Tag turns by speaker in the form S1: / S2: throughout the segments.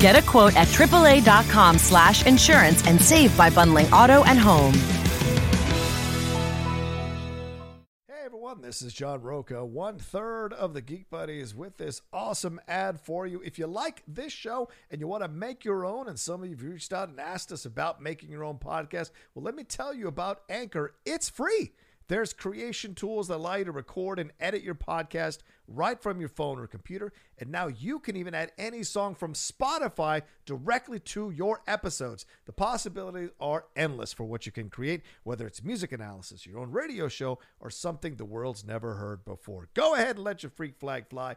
S1: Get a quote at AAA.com slash insurance and save by bundling auto and home.
S2: Hey everyone, this is John Rocha, one third of the Geek Buddies, with this awesome ad for you. If you like this show and you want to make your own, and some of you have reached out and asked us about making your own podcast, well, let me tell you about Anchor. It's free. There's creation tools that allow you to record and edit your podcast right from your phone or computer. And now you can even add any song from Spotify directly to your episodes. The possibilities are endless for what you can create, whether it's music analysis, your own radio show, or something the world's never heard before. Go ahead and let your freak flag fly.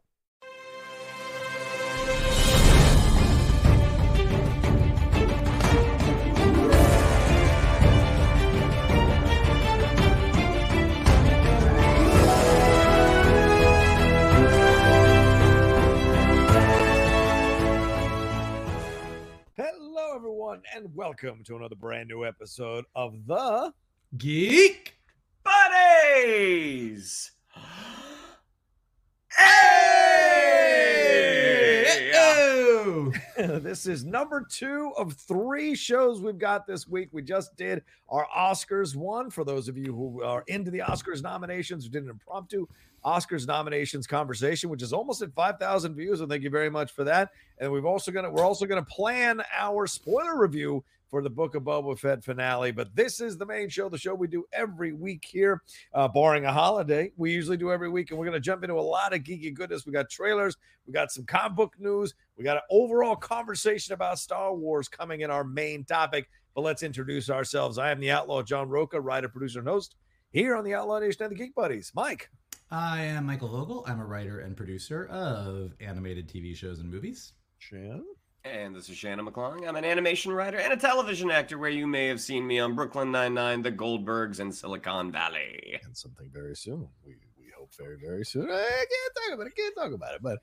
S2: Hello, everyone, and welcome to another brand new episode of the
S3: Geek
S4: buddies.
S3: Hey! Oh!
S2: this is number two of three shows we've got this week. We just did our Oscars one. For those of you who are into the Oscars nominations, we did an impromptu Oscars nominations conversation, which is almost at 5,000 views. And thank you very much for that. And we've also gonna we're also gonna plan our spoiler review for the Book of Boba Fett finale. But this is the main show, the show we do every week here, uh, barring a holiday. We usually do every week, and we're going to jump into a lot of geeky goodness. We got trailers, we got some comic book news, we got an overall conversation about Star Wars coming in our main topic. But let's introduce ourselves. I am the Outlaw John Rocha, writer, producer, and host here on the Outlaw Nation and the Geek Buddies. Mike.
S3: I am Michael Vogel. I'm a writer and producer of animated TV shows and movies.
S2: Shan.
S4: And this is Shannon McClung. I'm an animation writer and a television actor where you may have seen me on Brooklyn Nine-Nine, The Goldbergs, and Silicon Valley.
S2: And something very soon. We, we hope very, very soon. I can't talk about it. Can't talk about it. But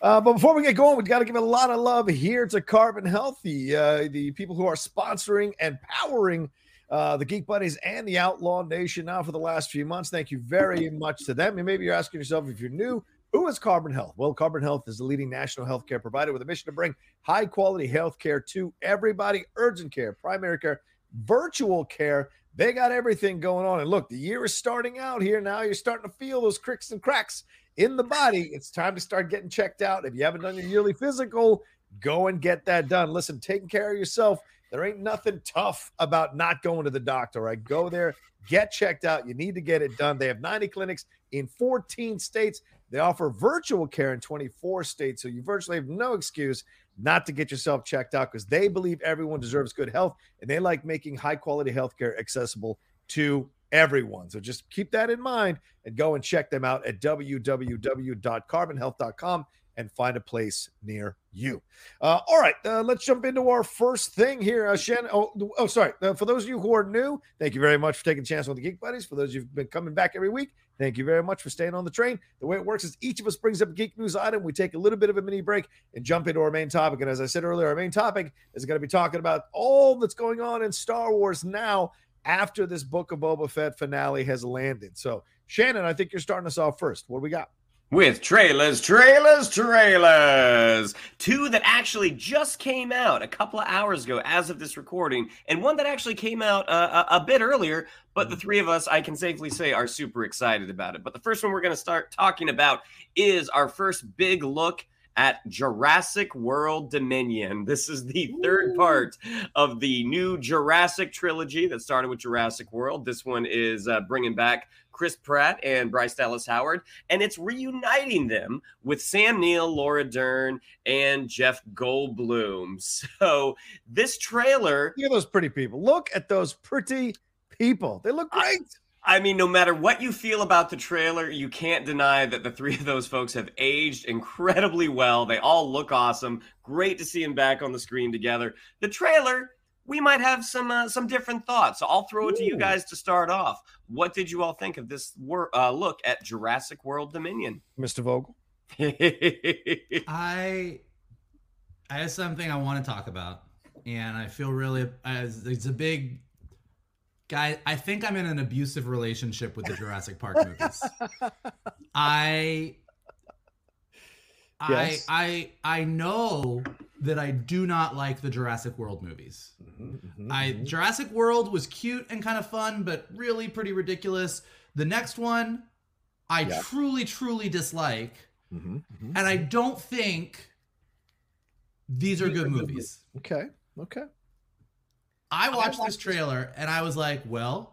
S2: uh, but before we get going, we've got to give a lot of love here to Carbon Healthy, uh, the people who are sponsoring and powering uh, the Geek Buddies and the Outlaw Nation now for the last few months. Thank you very much to them. And maybe you're asking yourself if you're new, who is Carbon Health? Well, Carbon Health is the leading national healthcare provider with a mission to bring high quality healthcare to everybody urgent care, primary care, virtual care. They got everything going on. And look, the year is starting out here now. You're starting to feel those cricks and cracks in the body. It's time to start getting checked out. If you haven't done your yearly physical, go and get that done. Listen, taking care of yourself There ain't nothing tough about not going to the doctor. Right? Go there, get checked out. You need to get it done. They have 90 clinics in 14 states. They offer virtual care in 24 states. So you virtually have no excuse not to get yourself checked out because they believe everyone deserves good health and they like making high quality healthcare accessible to everyone. So just keep that in mind and go and check them out at www.carbonhealth.com and find a place near you. Uh, all right, uh, let's jump into our first thing here. Uh, Shannon, oh, oh sorry. Uh, for those of you who are new, thank you very much for taking a chance on the Geek Buddies. For those of you who've been coming back every week, thank you very much for staying on the train. The way it works is each of us brings up a geek news item. We take a little bit of a mini break and jump into our main topic. And as I said earlier, our main topic is going to be talking about all that's going on in Star Wars now after this Book of Boba Fett finale has landed. So, Shannon, I think you're starting us off first. What do we got?
S4: With trailers, trailers, trailers. Two that actually just came out a couple of hours ago as of this recording, and one that actually came out uh, a, a bit earlier. But the three of us, I can safely say, are super excited about it. But the first one we're going to start talking about is our first big look at Jurassic World Dominion. This is the third part of the new Jurassic trilogy that started with Jurassic World. This one is uh, bringing back Chris Pratt and Bryce Dallas Howard, and it's reuniting them with Sam Neill, Laura Dern, and Jeff Goldblum. So this trailer,
S2: look at those pretty people. Look at those pretty people. They look great.
S4: I mean, no matter what you feel about the trailer, you can't deny that the three of those folks have aged incredibly well. They all look awesome. Great to see them back on the screen together. The trailer, we might have some uh, some different thoughts. So I'll throw it to you guys to start off. What did you all think of this wor- uh, look at Jurassic World Dominion?
S2: Mr. Vogel.
S5: I I have something I want to talk about, and I feel really as it's a big guy. I think I'm in an abusive relationship with the Jurassic Park movies. I
S2: Yes.
S5: I I I know that I do not like the Jurassic World movies. I Jurassic World was cute and kind of fun, but really pretty ridiculous. The next one, I
S2: Yeah.
S5: truly, truly dislike,
S2: Mhm, mhm.
S5: and I don't think these are good movies.
S2: Okay. Okay.
S5: I watched this trailer and I was like, well,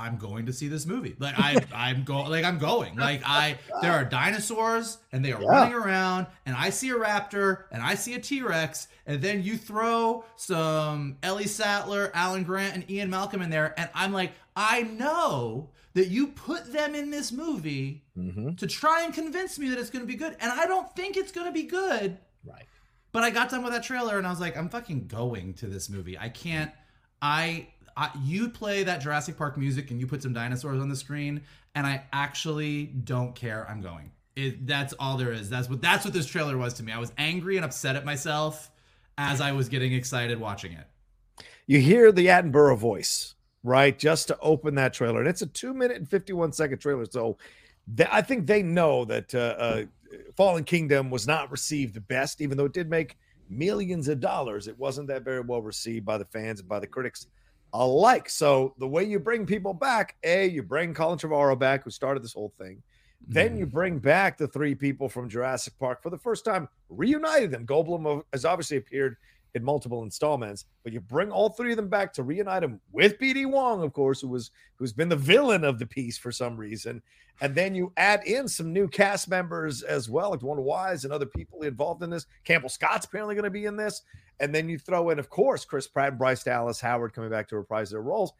S5: I'm going to see this movie. Like I I'm going like I'm going. Like I there are dinosaurs and they are
S2: Yeah.
S5: running around and I see a raptor and I see a T-Rex and then you throw some Ellie Sattler, Alan Grant and Ian Malcolm in there and I'm like, I know that you put them in this movie
S2: Mm-hmm.
S5: to try and convince me that it's going to be good and I don't think it's going to be good.
S2: Right.
S5: But I got done with that trailer and I was like, I'm fucking going to this movie. I can't. I, I you play that Jurassic Park music and you put some dinosaurs on the screen, and I actually don't care. I'm going. It, that's all there is. That's what that's what this trailer was to me. I was angry and upset at myself as I was getting excited watching it.
S2: You hear the Attenborough voice, right? Just to open that trailer. And it's a two minute and 51 second trailer. So th- I think they know that uh, uh, Fallen Kingdom was not received the best, even though it did make millions of dollars. It wasn't that very well received by the fans and by the critics alike. So the way you bring people back, A, you bring Colin Trevorrow back, who started this whole thing. Then you mm. bring back the three people from Jurassic Park for the first time, reunited them. Goldblum uh, has obviously appeared in multiple installments, but you bring all three of them back to reunite them with BD Wong, of course, who was who's been the villain of the piece for some reason, and then you add in some new cast members as well, like Wanda Wise and other people involved in this. Campbell Scott's apparently going to be in this, and then you throw in, of course, Chris Pratt and Bryce Dallas Howard coming back to reprise their roles.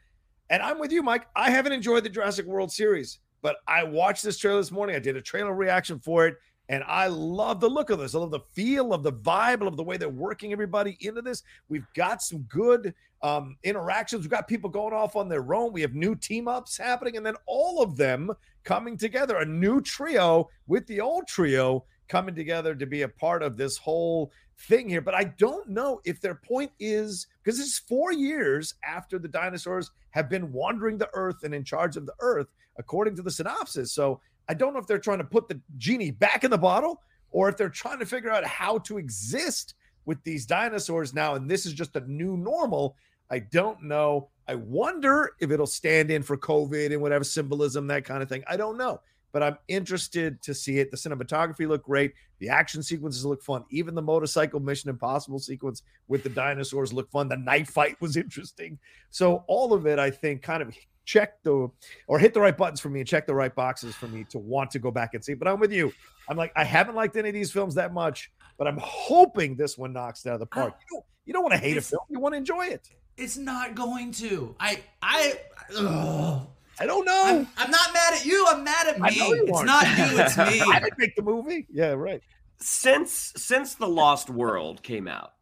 S2: And I'm with you, Mike. I haven't enjoyed the Jurassic World series, but I watched this trailer this morning. I did a trailer reaction for it, and I love the look of this. I love the feel of the vibe, love the way they're working everybody into this. We've got some good um, interactions. We've got people going off on their own. We have new team ups happening, and then all of them coming together, a new trio with the old trio coming together to be a part of this whole thing here. But I don't know if their point is because this is four years after the dinosaurs have been wandering the earth and in charge of the earth, according to the synopsis. So I don't know if they're trying to put the genie back in the bottle or if they're trying to figure out how to exist with these dinosaurs now. And this is just a new normal. I don't know. I wonder if it'll stand in for COVID and whatever symbolism, that kind of thing. I don't know. but I'm interested to see it. The cinematography looked great. The action sequences look fun. Even the motorcycle Mission Impossible sequence with the dinosaurs looked fun. The night fight was interesting. So all of it, I think, kind of check the or hit the right buttons for me and check the right boxes for me to want to go back and see. But I'm with you. I'm like, I haven't liked any of these films that much, but I'm hoping this one knocks it out of the park. You don't, you don't want to hate a film, you want to enjoy it.
S5: It's not going to. I I ugh.
S2: I don't know.
S5: I'm, I'm not mad at you. I'm mad at me.
S2: I know you
S5: it's
S2: aren't.
S5: not you. It's me.
S2: I didn't make the movie. Yeah, right.
S4: since since the Lost World came out,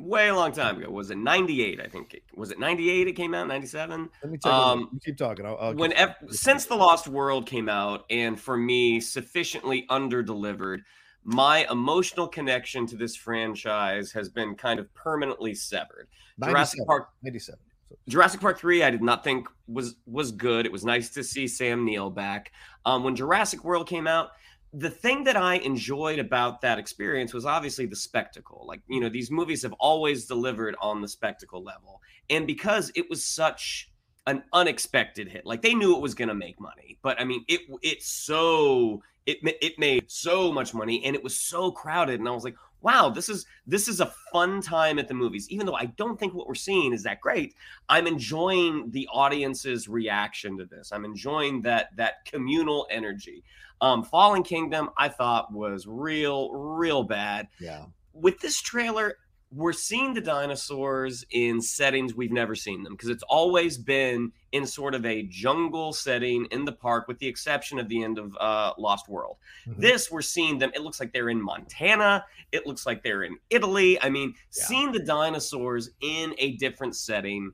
S4: way a long time ago. Was it '98? I think. Was it '98? It came out '97.
S2: Let me tell you.
S4: Um,
S2: you keep talking. I'll, I'll
S4: when since the Lost World came out, and for me, sufficiently underdelivered, my emotional connection to this franchise has been kind of permanently severed. Jurassic Park
S2: 97. So,
S4: Jurassic Park 3 I did not think was was good. It was nice to see Sam Neill back. Um when Jurassic World came out, the thing that I enjoyed about that experience was obviously the spectacle. Like, you know, these movies have always delivered on the spectacle level. And because it was such an unexpected hit, like they knew it was going to make money, but I mean, it it's so it it made so much money and it was so crowded and I was like, wow, this is this is a fun time at the movies. Even though I don't think what we're seeing is that great, I'm enjoying the audience's reaction to this. I'm enjoying that that communal energy. Um, Fallen Kingdom, I thought was real, real bad.
S2: yeah.
S4: With this trailer, we're seeing the dinosaurs in settings we've never seen them because it's always been in sort of a jungle setting in the park, with the exception of the end of uh, Lost World.
S2: Mhm.
S4: This, we're seeing them. It looks like they're in Montana. It looks like they're in Italy. I mean,
S2: Yeah.
S4: seeing the dinosaurs in a different setting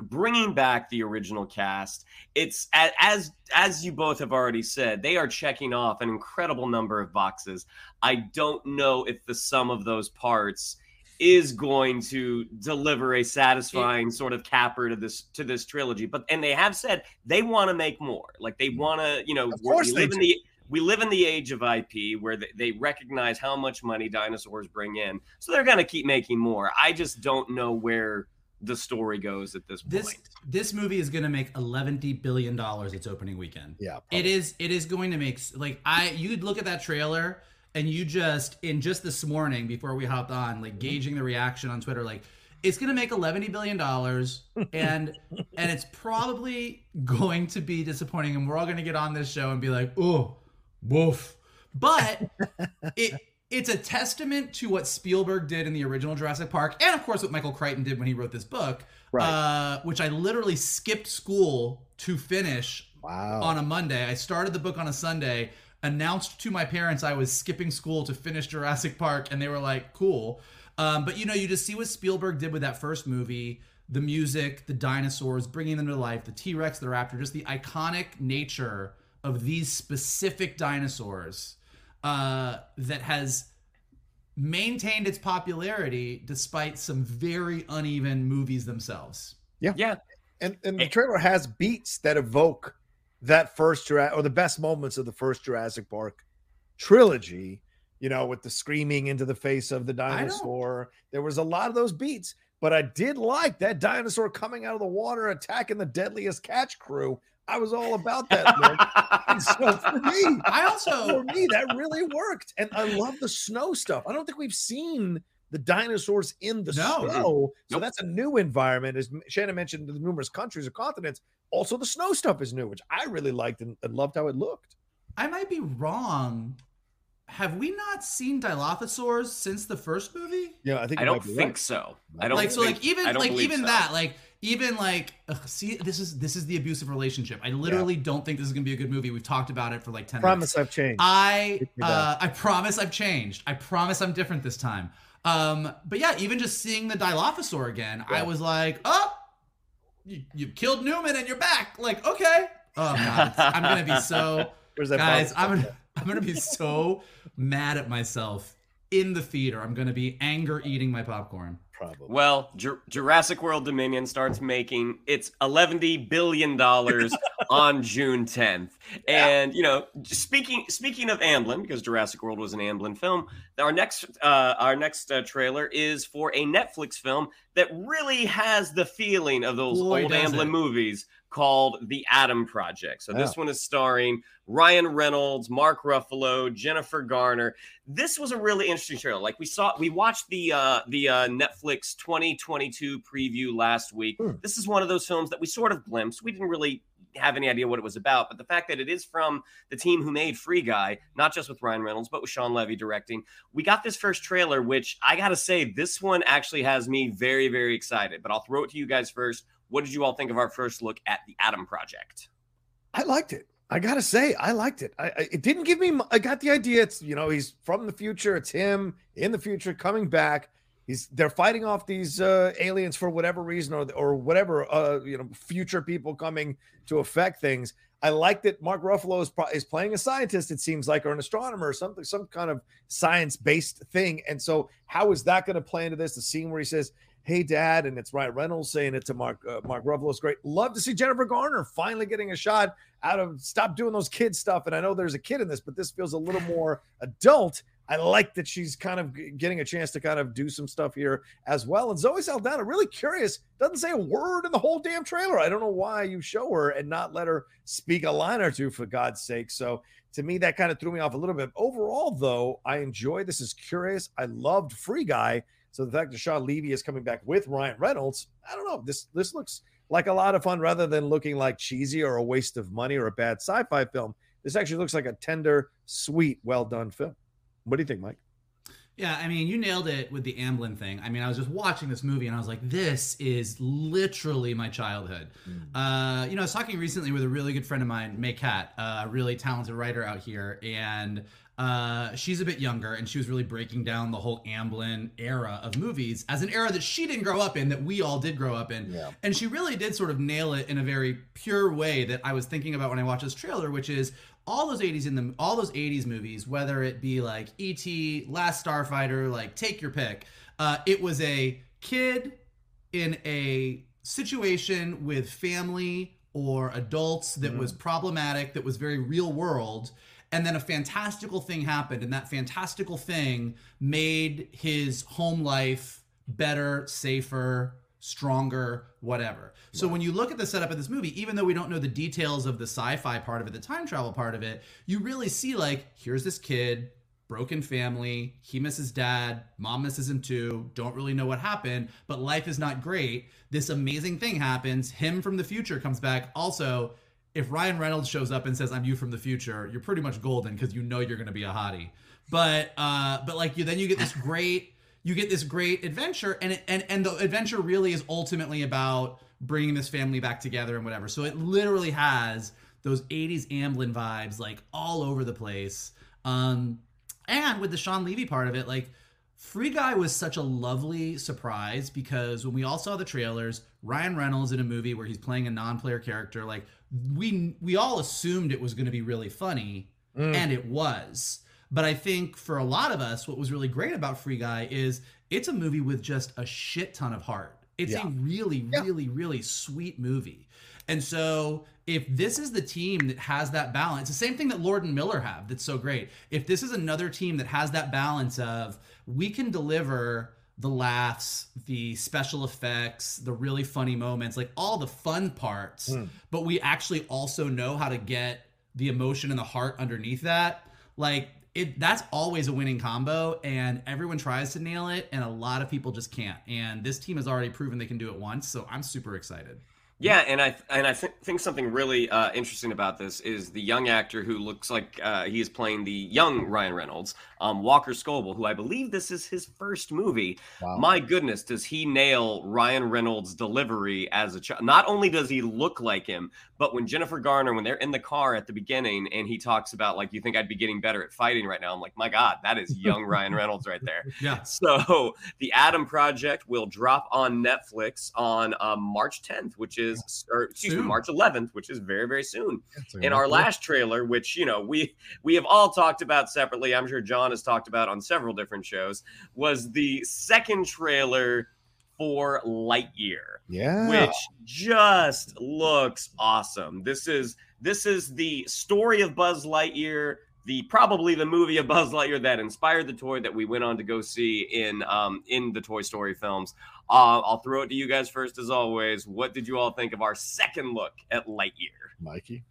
S4: bringing back the original cast it's as as you both have already said they are checking off an incredible number of boxes i don't know if the sum of those parts is going to deliver a satisfying sort of capper to this to this trilogy but and they have said they want to make more like they want to you know
S2: Of course
S4: we
S2: they
S4: live in the we live in the age of IP where they, they recognize how much money dinosaurs bring in. So they're going to keep making more. I just don't know where the story goes at this point.
S5: This this movie is going to make 11 billion dollars its opening weekend.
S2: Yeah.
S5: It is it is going to make like I you'd look at that trailer and you just in just this morning before we hopped on like gauging the reaction on Twitter like it's going to make 11 billion dollars and and it's probably going to be disappointing and we're all going to get on this show and be like, "Oh, woof." But it it's a testament to what Spielberg did in the original Jurassic Park, and of course what Michael Crichton did when he wrote this book,
S2: Right.
S5: uh, which I literally skipped school to finish
S2: Wow.
S5: on a Monday. I started the book on a Sunday, announced to my parents I was skipping school to finish Jurassic Park, and they were like, "Cool." Um, but you know, you just see what Spielberg did with that first movie. The music, the dinosaurs, bringing them to life, the T Rex, the raptor, just the iconic nature of these specific dinosaurs uh, that has maintained its popularity despite some very uneven movies themselves.
S4: yeah, Yeah.
S2: and and the trailer has beats that evoke that first or the best moments of the first Jurassic Park trilogy. You know, with the screaming into the face of the dinosaur, there was a lot of those beats. But I did like that dinosaur coming out of the water, attacking the deadliest catch crew. I was all about that. And so for me,
S5: I also
S2: for me, that really worked. And I love the snow stuff. I don't think we've seen the dinosaurs in the
S5: No.
S2: snow. So
S4: Nope.
S2: that's a new environment. As Shannon mentioned, the numerous countries or continents. Also, the snow stuff is new, which I really liked and, and loved how it looked.
S5: I might be wrong. Have we not seen Dilophosaurs since the first movie?
S2: Yeah, I think
S4: I don't think
S2: right.
S4: so. I don't
S5: like so like even like even
S4: so.
S5: that like even like ugh, see this is this is the abusive relationship. I literally don't think this is gonna be a good movie. We've talked about it for like ten minutes.
S2: Promise I've changed.
S5: I uh, I promise I've changed. I promise I'm different this time. Um, but yeah, even just seeing the Dilophosaur again, I was like, oh, you, you killed Newman and you're back. Like, okay. Oh god, I'm gonna be so
S2: Where's that
S5: guys. I'm gonna I'm gonna be so mad at myself in the theater. I'm gonna be anger eating my popcorn.
S2: Probably.
S4: Well, Ju- Jurassic World Dominion starts making its eleven billion dollars on June 10th. And you know, speaking speaking of Amblin, because Jurassic World was an Amblin film, our next uh, our next uh, trailer is for a Netflix film that really has the feeling of those
S5: Boy,
S4: old Amblin
S5: it.
S4: movies called The Adam Project. So this one is starring Ryan Reynolds, Mark Ruffalo, Jennifer Garner. This was a really interesting trailer. Like we saw, we watched the uh, the uh, Netflix 2022 preview last week.
S2: Hmm.
S4: This is one of those films that we sort of glimpsed. We didn't really have any idea what it was about, but the fact that it is from the team who made Free Guy, not just with Ryan Reynolds, but with Shawn Levy directing, we got this first trailer, which I gotta say, this one actually has me very, very excited. But I'll throw it to you guys first. What did you all think of our first look at the Adam Project?
S2: I liked it. I gotta say, I liked it. I, I it didn't give me. I got the idea. It's you know he's from the future. It's him in the future coming back. He's they're fighting off these uh, aliens for whatever reason or or whatever uh, you know future people coming to affect things. I like that Mark Ruffalo is, pro- is playing a scientist. It seems like or an astronomer or something, some kind of science based thing. And so, how is that going to play into this? The scene where he says, "Hey, Dad," and it's Ryan Reynolds saying it to Mark uh, Mark Ruffalo is great. Love to see Jennifer Garner finally getting a shot out of stop doing those kid stuff. And I know there's a kid in this, but this feels a little more adult. I like that she's kind of getting a chance to kind of do some stuff here as well. And Zoe Saldana, really curious, doesn't say a word in the whole damn trailer. I don't know why you show her and not let her speak a line or two for God's sake. So to me, that kind of threw me off a little bit. Overall, though, I enjoy this. Is curious. I loved Free Guy. So the fact that Shawn Levy is coming back with Ryan Reynolds, I don't know. This this looks like a lot of fun rather than looking like cheesy or a waste of money or a bad sci-fi film. This actually looks like a tender, sweet, well done film. What do you think, Mike?
S5: Yeah, I mean, you nailed it with the Amblin thing. I mean, I was just watching this movie and I was like, this is literally my childhood. Uh, you know, I was talking recently with a really good friend of mine, May Cat, a really talented writer out here, and uh, she's a bit younger and she was really breaking down the whole Amblin era of movies as an era that she didn't grow up in, that we all did grow up in.
S2: Yeah.
S5: And she really did sort of nail it in a very pure way that I was thinking about when I watched this trailer, which is all those 80s in the all those 80s movies, whether it be like E.T., Last Starfighter, like take your pick. Uh, it was a kid in a situation with family or adults that was problematic, that was very real world. And then a fantastical thing happened, and that fantastical thing made his home life better, safer, stronger, whatever. So when you look at the setup of this movie, even though we don't know the details of the sci-fi part of it, the time travel part of it, you really see like here's this kid, broken family, he misses dad, mom misses him too, don't really know what happened, but life is not great. This amazing thing happens, him from the future comes back. Also, if Ryan Reynolds shows up and says I'm you from the future, you're pretty much golden because you know you're going to be a hottie. But uh but like you then you get this great you get this great adventure and it, and and the adventure really is ultimately about bringing this family back together and whatever. So it literally has those 80s Amblin vibes like all over the place. Um and with the Shawn Levy part of it like Free Guy was such a lovely surprise because when we all saw the trailers, Ryan Reynolds in a movie where he's playing a non-player character, like we we all assumed it was going to be really funny, mm. and it was. But I think for a lot of us, what was really great about Free Guy is it's a movie with just a shit ton of heart. It's
S2: Yeah.
S5: a really, really, really sweet movie. And so if this is the team that has that balance, the same thing that Lord and Miller have that's so great. If this is another team that has that balance of we can deliver the laughs, the special effects, the really funny moments, like all the fun parts, but we actually also know how to get the emotion and the heart underneath that. Like it that's always a winning combo and everyone tries to nail it and a lot of people just can't. And this team has already proven they can do it once, so I'm super excited.
S4: Yeah, and I and I th- think something really uh, interesting about this is the young actor who looks like uh, he is playing the young Ryan Reynolds, um, Walker Scobell, who I believe this is his first movie.
S2: Wow.
S4: My goodness, does he nail Ryan Reynolds' delivery as a child? Not only does he look like him, but when Jennifer Garner, when they're in the car at the beginning, and he talks about like, "You think I'd be getting better at fighting right now?" I'm like, "My God, that is young Ryan Reynolds right there."
S5: Yeah.
S4: So the Adam Project will drop on Netflix on um, March 10th, which is, or excuse me, March 11th, which is very very soon. In our last trailer, which you know we we have all talked about separately, I'm sure John has talked about on several different shows, was the second trailer for Lightyear
S2: Yeah.
S4: which just looks awesome. This is this is the story of Buzz Lightyear, the probably the movie of Buzz Lightyear that inspired the toy that we went on to go see in um in the Toy Story films. Uh, I'll throw it to you guys first, as always. What did you all think of our second look at Lightyear?
S2: Mikey.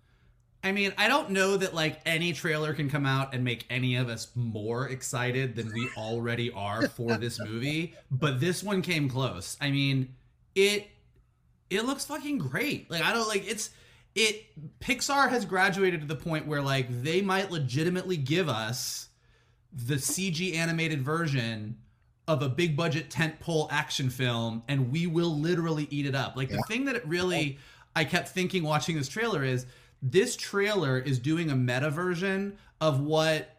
S5: I mean, I don't know that like any trailer can come out and make any of us more excited than we already are for this movie, but this one came close. I mean, it it looks fucking great. Like I don't like it's it Pixar has graduated to the point where like they might legitimately give us the CG animated version of a big budget tentpole action film and we will literally eat it up. Like the thing that it really I kept thinking watching this trailer is this trailer is doing a meta version of what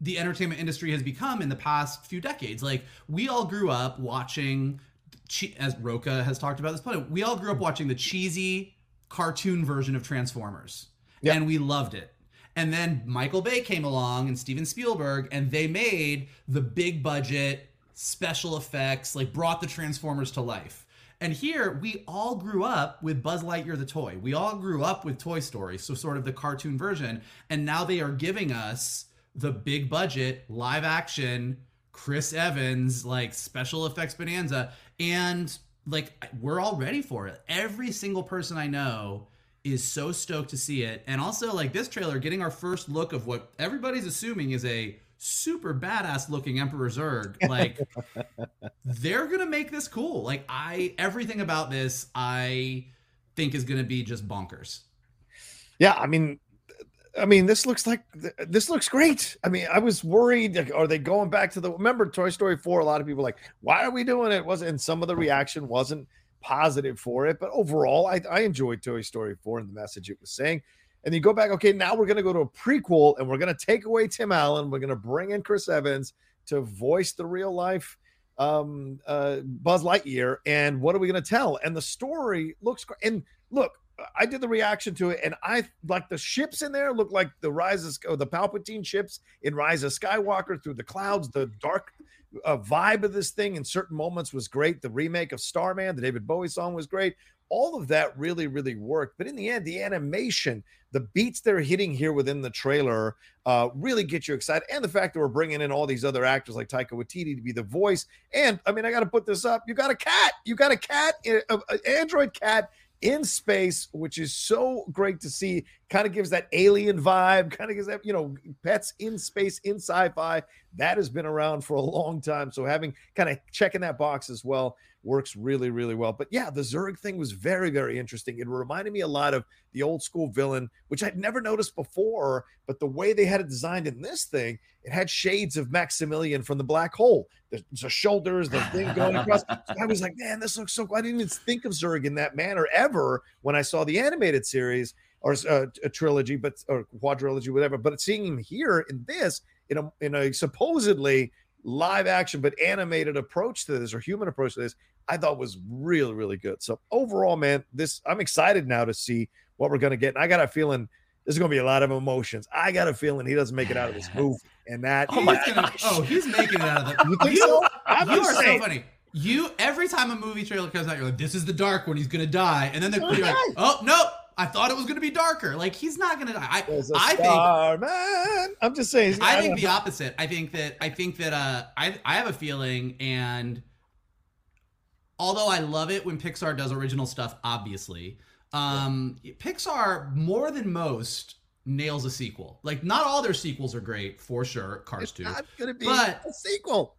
S5: the entertainment industry has become in the past few decades. Like we all grew up watching, as Rocha has talked about this plenty. We all grew up watching the cheesy cartoon version of Transformers,
S2: Yep.
S5: and we loved it. And then Michael Bay came along and Steven Spielberg, and they made the big budget special effects, like brought the Transformers to life. And here we all grew up with Buzz Lightyear the toy. We all grew up with Toy Story, so sort of the cartoon version. And now they are giving us the big budget, live action, Chris Evans, like special effects bonanza. And like we're all ready for it. Every single person I know is so stoked to see it. And also like this trailer getting our first look of what everybody's assuming is a super badass looking Emperor Zurg. Like they're going to make this cool. Like I everything about this I think is going to be just bonkers.
S2: Yeah, I mean, I mean, this looks like this looks great. I mean, I was worried. Like, are they going back to the? Remember Toy Story four? A lot of people were like, why are we doing it? Wasn't and some of the reaction wasn't positive for it, but overall, I, I enjoyed Toy Story four and the message it was saying. And you go back, okay, now we're going to go to a prequel, and we're going to take away Tim Allen. We're going to bring in Chris Evans to voice the real life um uh Buzz Lightyear. And what are we going to tell? And the story looks great and look I did the reaction to it and I like the ships in there look like the rise of the Palpatine ships in Rise of Skywalker through the clouds. The dark uh, vibe of this thing in certain moments was great. The remake of Starman the David Bowie song was great. All of that really really worked. But in the end the animation the beats they're hitting here within the trailer uh, really get you excited and the fact that we're bringing in all these other actors like Taika Waititi to be the voice and I mean I got to put this up you got a cat you got a cat an android cat in space, which is so great to see. Kind of gives that alien vibe, kind of gives that, you know, pets in space, in sci fi. That has been around for a long time. So having kind of checking that box as well works really, really well. But yeah, the Zurg thing was very, very interesting. It reminded me a lot of the old school villain, which I'd never noticed before. But the way they had it designed in this thing, it had shades of Maximilian from the black hole. The, the shoulders, the thing going across. So I was like, man, this looks so cool. I didn't even think of Zurg in that manner ever when I saw the animated series or uh, a trilogy, but or quadrilogy, whatever. But seeing him here in this, in a in a supposedly live action but animated approach to this or human approach to this, I thought was really really good. So overall, man, this I'm excited now to see what we're gonna get. And I got a feeling there's gonna be a lot of emotions. I got a feeling he doesn't make it out of this movie, and that
S4: Oh my
S5: He's gonna-
S4: gosh.
S5: oh, he's making it out of the.
S2: You think so? I'm
S5: you
S2: just
S5: are so funny. You every time a movie trailer comes out, you're like, "This is the dark one. He's gonna die," and then they're you're like, "Oh no, I thought it was gonna be darker." Like he's not gonna die. I, I think
S2: man. I'm just saying.
S5: I think the opposite. I think that I think that uh I I have a feeling and although I love it when Pixar does original stuff, obviously, um Pixar more than most nails a sequel. Like not all their sequels are great, for sure. Cars
S2: it's
S5: 2.
S2: not gonna be
S5: But-
S2: a sequel.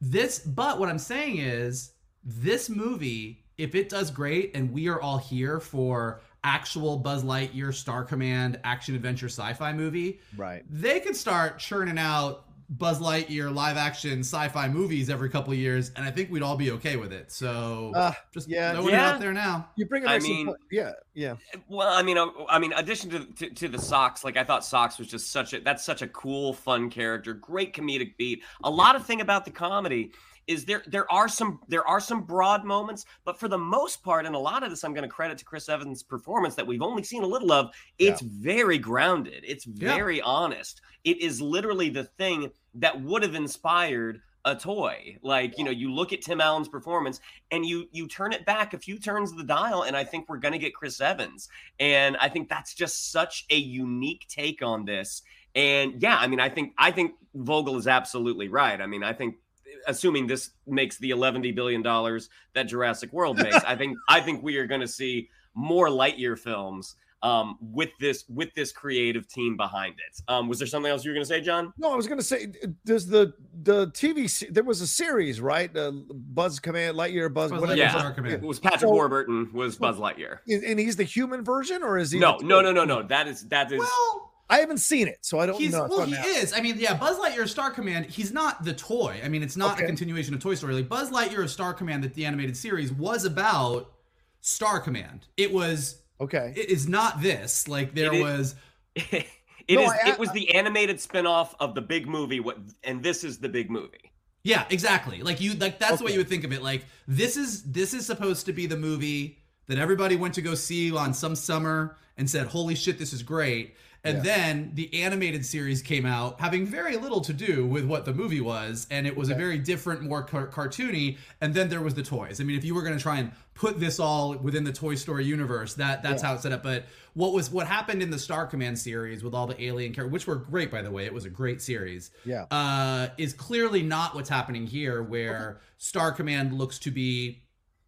S5: This but what I'm saying is this movie, if it does great and we are all here for actual Buzz Lightyear Star Command action adventure sci-fi movie,
S2: Right.
S5: they could start churning out Buzz Lightyear live action sci-fi movies every couple of years, and I think we'd all be okay with it. So
S2: Uh,
S5: just
S2: yeah.
S5: throwing it
S4: Yeah.
S5: out there now.
S2: You bring it
S4: I mean-
S2: po- yeah, yeah.
S4: Well, I mean, I mean, addition to, to to the Sox, like I thought Sox was just such a that's such a cool, fun character, great comedic beat. A lot of thing about the comedy is there there are some there are some broad moments, but for the most part, and a lot of this I'm going to credit to Chris Evans' performance that we've only seen a little of. It's very grounded. It's
S5: Yeah.
S4: very honest. It is literally the thing that would have inspired a toy. Like, you know, you look at Tim Allen's performance and you you turn it back a few turns of the dial, and I think we're gonna get Chris Evans. And I think that's just such a unique take on this. And yeah, I mean, I think I think Vogel is absolutely right. I mean, I think assuming this makes the 11 billion dollars that Jurassic World makes, I think I think we are going to see more Lightyear films um, with this with this creative team behind it. Um, was there something else you were going to say, John?
S2: No, I was going to say, does the the TV there was a series right? Uh, Buzz Command Lightyear Buzz.
S5: Buzz
S2: whatever.
S4: Yeah, it was Patrick
S2: So-
S4: Warburton was Buzz Lightyear.
S2: And he's the human version, or is he?
S4: No, no, no, no, no. That is that is.
S5: Well,
S2: I haven't seen it, so I don't
S5: he's
S2: know.
S5: well, he
S2: I'm-
S5: is. I mean, yeah, Buzz Lightyear Star Command. He's not the toy. I mean, it's not
S2: Okay.
S5: a continuation of Toy Story. Like Buzz Lightyear of Star Command, that the animated series was about Star Command. It was.
S2: Okay.
S5: It is not this. Like there
S4: It is-
S5: was.
S4: it
S2: No,
S4: is.
S2: I-
S4: it was the animated spin-off of the big movie. What? And this is the big movie.
S5: Yeah, exactly. Like you like that's the way you would think of it. Like this is this is supposed to be the movie that everybody went to go see on some summer and said, "Holy shit, this is great." And
S2: Yeah.
S5: then the animated series came out having very little to do with what the movie was and it was a very different more car- cartoony and then there was the toys. I mean, if you were going to try and put this all within the Toy Story universe, that that's how it's set up. But what was what happened in the Star Command series with all the alien characters, which were great by the way, it was a great series
S2: Yeah.
S5: uh, is clearly not what's happening here, where Star Command looks to be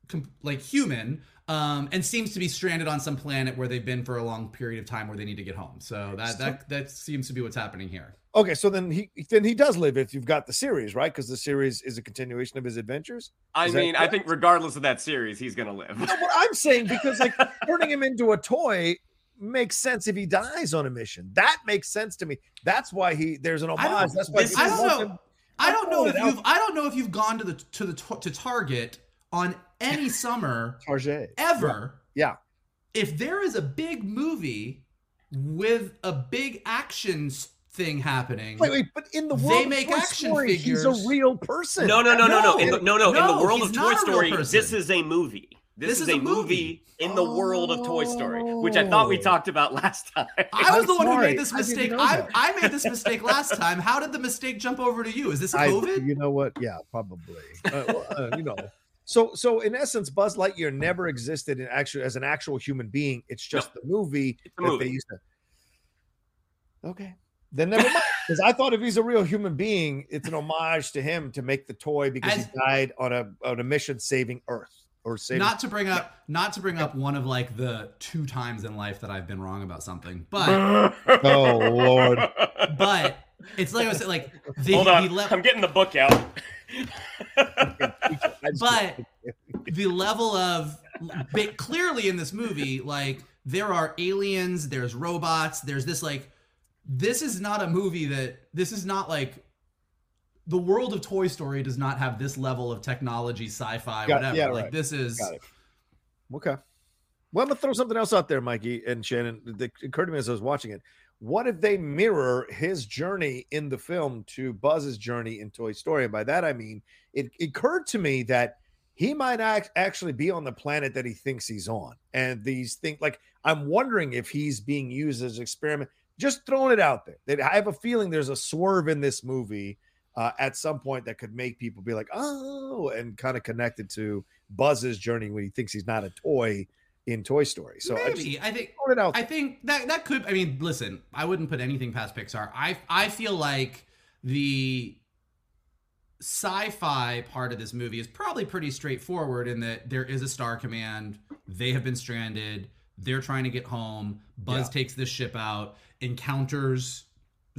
S5: com- like human um, and seems to be stranded on some planet where they've been for a long period of time where they need to get home. So that that that seems to be what's happening here.
S2: Okay, so then he then he does live if you've got the series, right? Because the series is a continuation of his adventures.
S4: I
S2: Is that
S4: mean, I think regardless of that series, he's gonna live.
S2: No, what I'm saying because like turning him into a toy makes sense if he dies on a mission. That makes sense to me. That's why he there's an
S5: I
S2: homage.
S5: don't-
S2: That's why
S4: this-
S5: I don't know.
S2: him-
S5: I don't know if you've I don't know if you've gone to the to the to Target on any summer
S2: Target.
S5: ever.
S2: Yeah.
S5: If there is a big movie with a big action thing happening,
S2: Wait, wait, but in the
S5: They
S2: world of
S5: make
S2: Toy
S5: action
S2: Story, he's a real person.
S4: No, no, no, no, no. In the, no, no. in the world of Toy
S5: not a real
S4: Story, this is a movie. This,
S5: This
S4: is,
S5: is
S4: a
S5: a
S4: movie,
S5: movie.
S4: in the world of Toy Story, which I thought we
S2: Oh.
S4: talked about last time.
S5: I was
S2: I'm
S5: the one who made this mistake.
S2: know
S5: I. I made this mistake last time. How did the mistake jump over to you? Is this
S2: I,
S5: COVID?
S2: you know what? Yeah, probably. Uh, well, uh, you know. So, so in essence, Buzz Lightyear never existed in actually as an actual human being. It's just the movie that
S4: movie.
S2: they used to. Okay, then never mind. Because I thought if he's a real human being, it's an homage to him to make the toy because
S5: As-
S2: he died on a on a mission saving Earth or saving.
S5: not to bring up, not to bring up one of like the two times in life that I've been wrong about something, but
S2: oh Lord!
S5: but it's like I was saying, like the,
S4: Hold on,
S5: the le-
S4: I'm getting the book out.
S5: But the level of but clearly in this movie like there are aliens there's robots there's this like this is not a movie that this is not like the world of toy story does not have this level of technology sci-fi
S2: Got-
S5: whatever
S2: yeah,
S5: like
S2: right.
S5: this is
S2: Okay. Well, I'm gonna throw something else out there, Mikey and Shannon. That occurred to me as I was watching it. What if they mirror his journey in the film to Buzz's journey in Toy Story? And by that I mean it, it occurred to me that he might act, actually be on the planet that he thinks he's on. And these things like I'm wondering if he's being used as an experiment. Just throwing it out there. That I have a feeling there's a swerve in this movie uh, at some point that could make people be like, oh, and kind of connected to Buzz's journey when he thinks he's not a toy in Toy Story. So I
S5: maybe i think
S2: it out.
S5: I think that that could. I mean, listen, I wouldn't put anything past Pixar. I I feel like the sci-fi part of this movie is probably pretty straightforward in that there is a star command. They have been stranded. They're trying to get home. Buzz
S2: Yeah.
S5: takes this ship out, encounters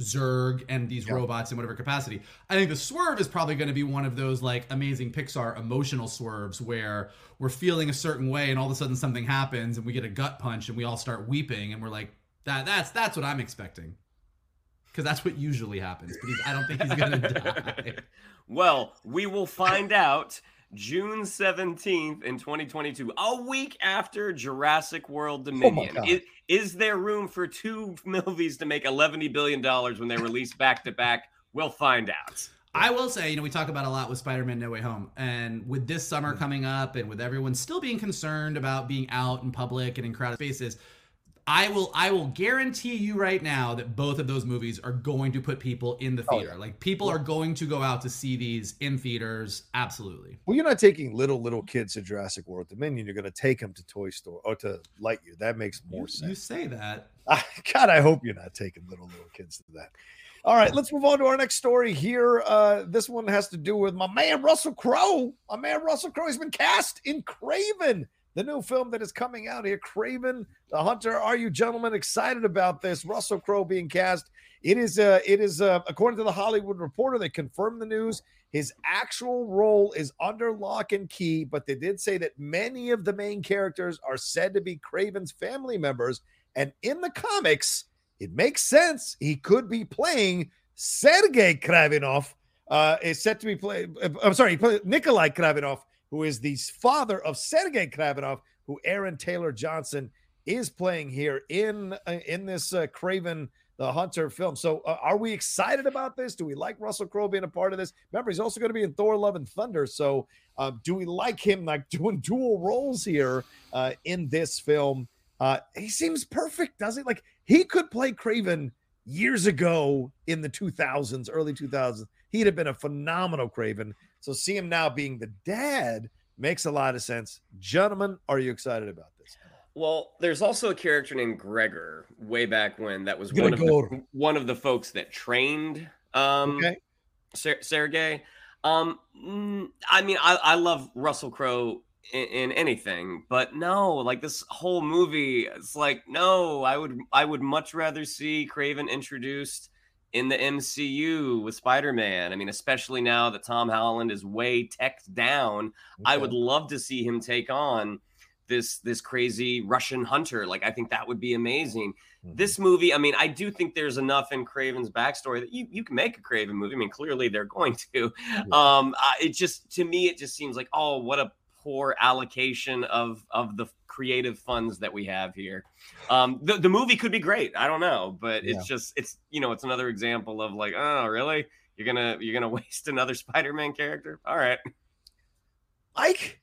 S5: Zurg and these
S2: Yeah.
S5: robots in whatever capacity. I think the swerve is probably going to be one of those like amazing Pixar emotional swerves where we're feeling a certain way and all of a sudden something happens and we get a gut punch and we all start weeping and we're like that that's that's what I'm expecting. Cuz that's what usually happens. But he's, I don't think he's going to die.
S4: Well, we will find out June 17th in 2022, a week after Jurassic World oh Dominion.
S2: God.
S4: is, is there room for two movies to make $11 billion when they release back to back? We'll find out.
S5: I will say, you know, we talk about a lot with Spider-Man No Way Home, and with this summer hmm. coming up, and with everyone still being concerned about being out in public and in crowded spaces, I will I will guarantee you right now that both of those movies are going to put people in the
S2: Oh,
S5: theater. Like people are going to go out to see these in theaters. Absolutely.
S2: Well, you're not taking little little kids to Jurassic World Dominion. You're going to take them to Toy Story or to Lightyear. That makes more
S5: You,
S2: sense.
S5: you say that.
S2: God, I hope you're not taking little little kids to that. All right, let's move on to our next story here. Uh, this one has to do with my man Russell Crowe. My man Russell Crowe has been cast in Kraven, the new film that is coming out here. Kraven the Hunter. Are you gentlemen excited about this? Russell Crowe being cast. It is. Uh, it is. Uh, according to the Hollywood Reporter, they confirmed the news. His actual role is under lock and key, but they did say that many of the main characters are said to be Kraven's family members. And in the comics, it makes sense. He could be playing Sergei Kravinoff. Uh, is set to be played. I'm sorry, Nikolai Kravinoff, who is the father of Sergei Kravinoff, who Aaron Taylor Johnson is playing here in uh, in this uh, Kraven the Hunter film. So, uh, are we excited about this? Do we like Russell Crowe being a part of this? Remember, he's also going to be in Thor: Love and Thunder. So, um, do we like him like doing dual roles here uh, in this film? Uh, he seems perfect, does he? Like he could play Kraven years ago in the 2000s, early 2000s. He'd have been a phenomenal Kraven. So, see him now being the dad makes a lot of sense. Gentlemen, are you excited about this?
S4: Well, there's also a character named Gregor way back when that was
S2: Gregor.
S4: one of the, one of the folks that trained um
S2: Okay.
S4: Ser- Sergei. Um, I mean, I, I love Russell Crowe in, in anything, but no, like this whole movie, it's like no, I would I would much rather see Kraven introduced in the MCU with Spider-Man. I mean, especially now that Tom Holland is way teched down, I would love to see him take on this this crazy Russian hunter. Like I think that would be amazing.
S2: Mhm.
S4: This movie, I mean, I do think there's enough in Kraven's backstory that you you can make a Kraven movie. I mean, clearly they're going to. Um, uh, it just to me, it just seems like oh, what a poor allocation of of the creative funds that we have here. Um, the the movie could be great. I don't know, but
S2: Yeah.
S4: it's just it's you know it's another example of like oh really you're gonna you're gonna waste another Spider-Man character. All right.
S2: Mike,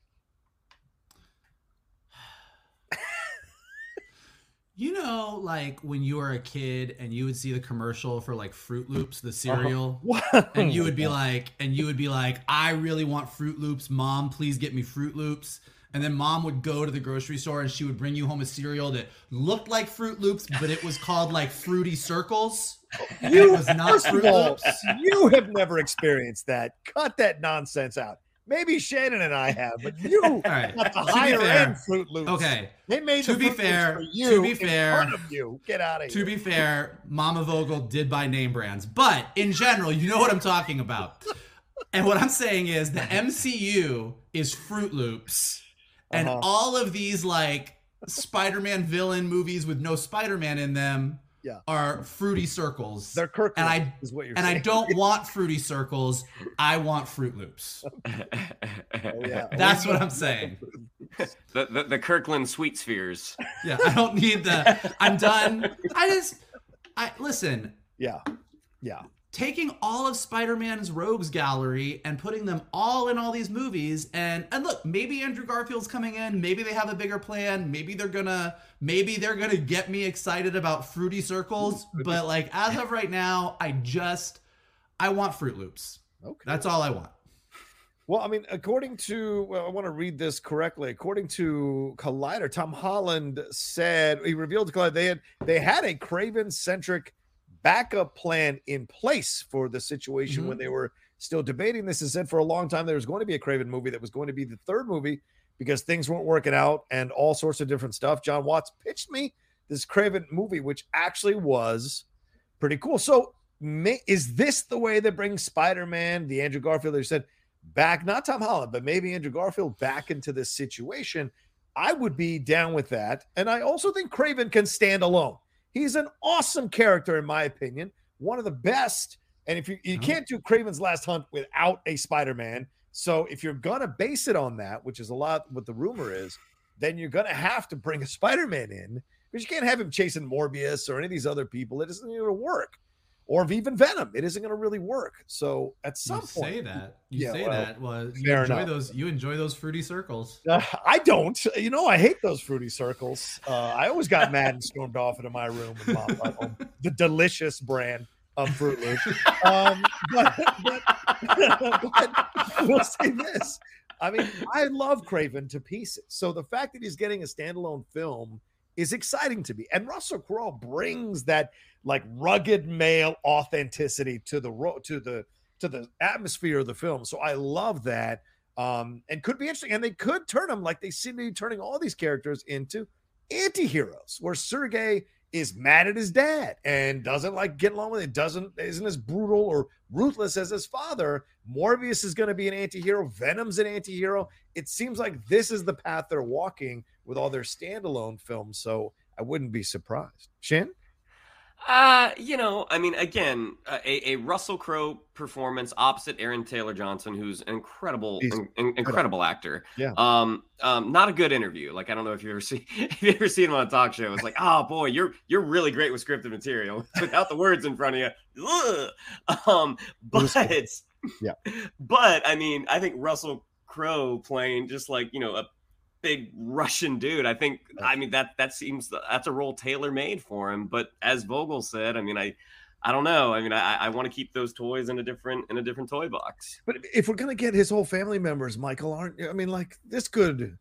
S5: You know, like when you were a kid and you would see the commercial for like Fruit Loops, the uh-huh. cereal,
S2: what?
S5: and you would be like, and you would be like, I really want Fruit Loops, mom, please get me Fruit Loops. And then mom would go to the grocery store and she would bring you home a cereal that looked like Fruit Loops, but it was called like Fruity Circles. And it was not Fruit
S2: all,
S5: Loops.
S2: you have never experienced that. Cut that nonsense out. Maybe Shannon and I have, but you
S5: right.
S2: got the
S5: To
S2: higher
S5: fair-
S2: end Fruit Loops.
S5: Okay.
S2: They made
S5: To
S2: the
S5: be fair- to be
S2: in
S5: fair-
S2: front of you. Get out of
S5: To
S2: here.
S5: be fair, Mama Vogel did buy name brands, but in general, you know what I'm talking about. And what I'm saying is the MCU is Fruit Loops, and
S2: Uh-huh.
S5: all of these like Spider-Man villain movies with no Spider-Man in them
S2: Yeah.
S5: are fruity circles.
S2: They're Kirk
S5: and I
S2: is what you're
S5: and I don't want fruity circles. I want Fruit Loops.
S2: Oh, yeah.
S5: That's what I'm saying.
S4: the, the the Kirkland sweet spheres.
S5: Yeah, I don't need the. I'm done. I just. I listen.
S2: Yeah. Yeah.
S5: Taking all of Spider-Man's rogues gallery and putting them all in all these movies and and look, maybe Andrew Garfield's coming in, maybe they have a bigger plan, maybe they're gonna maybe they're gonna get me excited about fruity circles, but like as of right now, I just I want Fruit Loops.
S2: Okay.
S5: That's all I want.
S2: Well, I mean, according to, well, I want to read this correctly. According to Collider, Tom Holland said he revealed to Collider they had they had a Kraven centric backup plan in place for the situation when mm-hmm. they were still debating this. And said for a long time there was going to be a Kraven movie that was going to be the third movie because things weren't working out and all sorts of different stuff. Jon Watts pitched me this Kraven movie, which actually was pretty cool. So, may, is this the way that brings Spider Man, the Andrew Garfield? They said back, not Tom Holland, but maybe Andrew Garfield back into this situation. I would be down with that. And I also think Kraven can stand alone. He's an awesome character, in my opinion, one of the best. And if you, you
S5: Oh.
S2: can't do Kraven's Last Hunt without a Spider Man. So if you're going to base it on that, which is a lot what the rumor is, then you're going to have to bring a Spider Man in because you can't have him chasing Morbius or any of these other people. It isn't going to work. Or even Venom. It isn't going to really work. So at some
S5: you
S2: point,
S5: say that. You
S2: Yeah,
S5: say
S2: well,
S5: that. Well, you enjoy
S2: enough.
S5: those. You enjoy those fruity circles.
S2: Uh, I don't. You know, I hate those fruity circles. Uh, I always got mad and stormed off into my room and bought my own- the delicious brand of Fruit Loops. Um, but, but, but we'll say this. I mean, I love Kraven to pieces. So the fact that he's getting a standalone film is exciting to me. And Russell Crowe brings that like rugged male authenticity to the ro- to the to the atmosphere of the film. So I love that um, and could be interesting. And they could turn them like they seem to be turning all these characters into anti-heroes, where Sergei is mad at his dad and doesn't like getting along with it, doesn't isn't as brutal or ruthless as his father. Morbius is going to be an anti-hero, Venom's an anti-hero. It seems like this is the path they're walking with all their standalone films. So I wouldn't be surprised. Shin?
S4: Uh, you know, I mean, again, uh, a, a Russell Crowe performance opposite Aaron Taylor Johnson, who's an incredible, in- in- incredible actor.
S2: Yeah.
S4: Um, um, not a good interview. Like, I don't know if you ever see, if you ever seen him on a talk show. It's like, oh boy, you're you're really great with scripted material without the words in front of you. Ugh. Um, but
S2: cool. Yeah.
S4: but I mean, I think Russell Crowe playing just like you know a big Russian dude. I think I mean that that seems that's a role tailor made for him. But as Vogel said, I mean I I don't know. I mean I, I want to keep those toys in a different in a different toy box.
S2: But if we're gonna get his whole family members, Michael, aren't you? I mean, like this could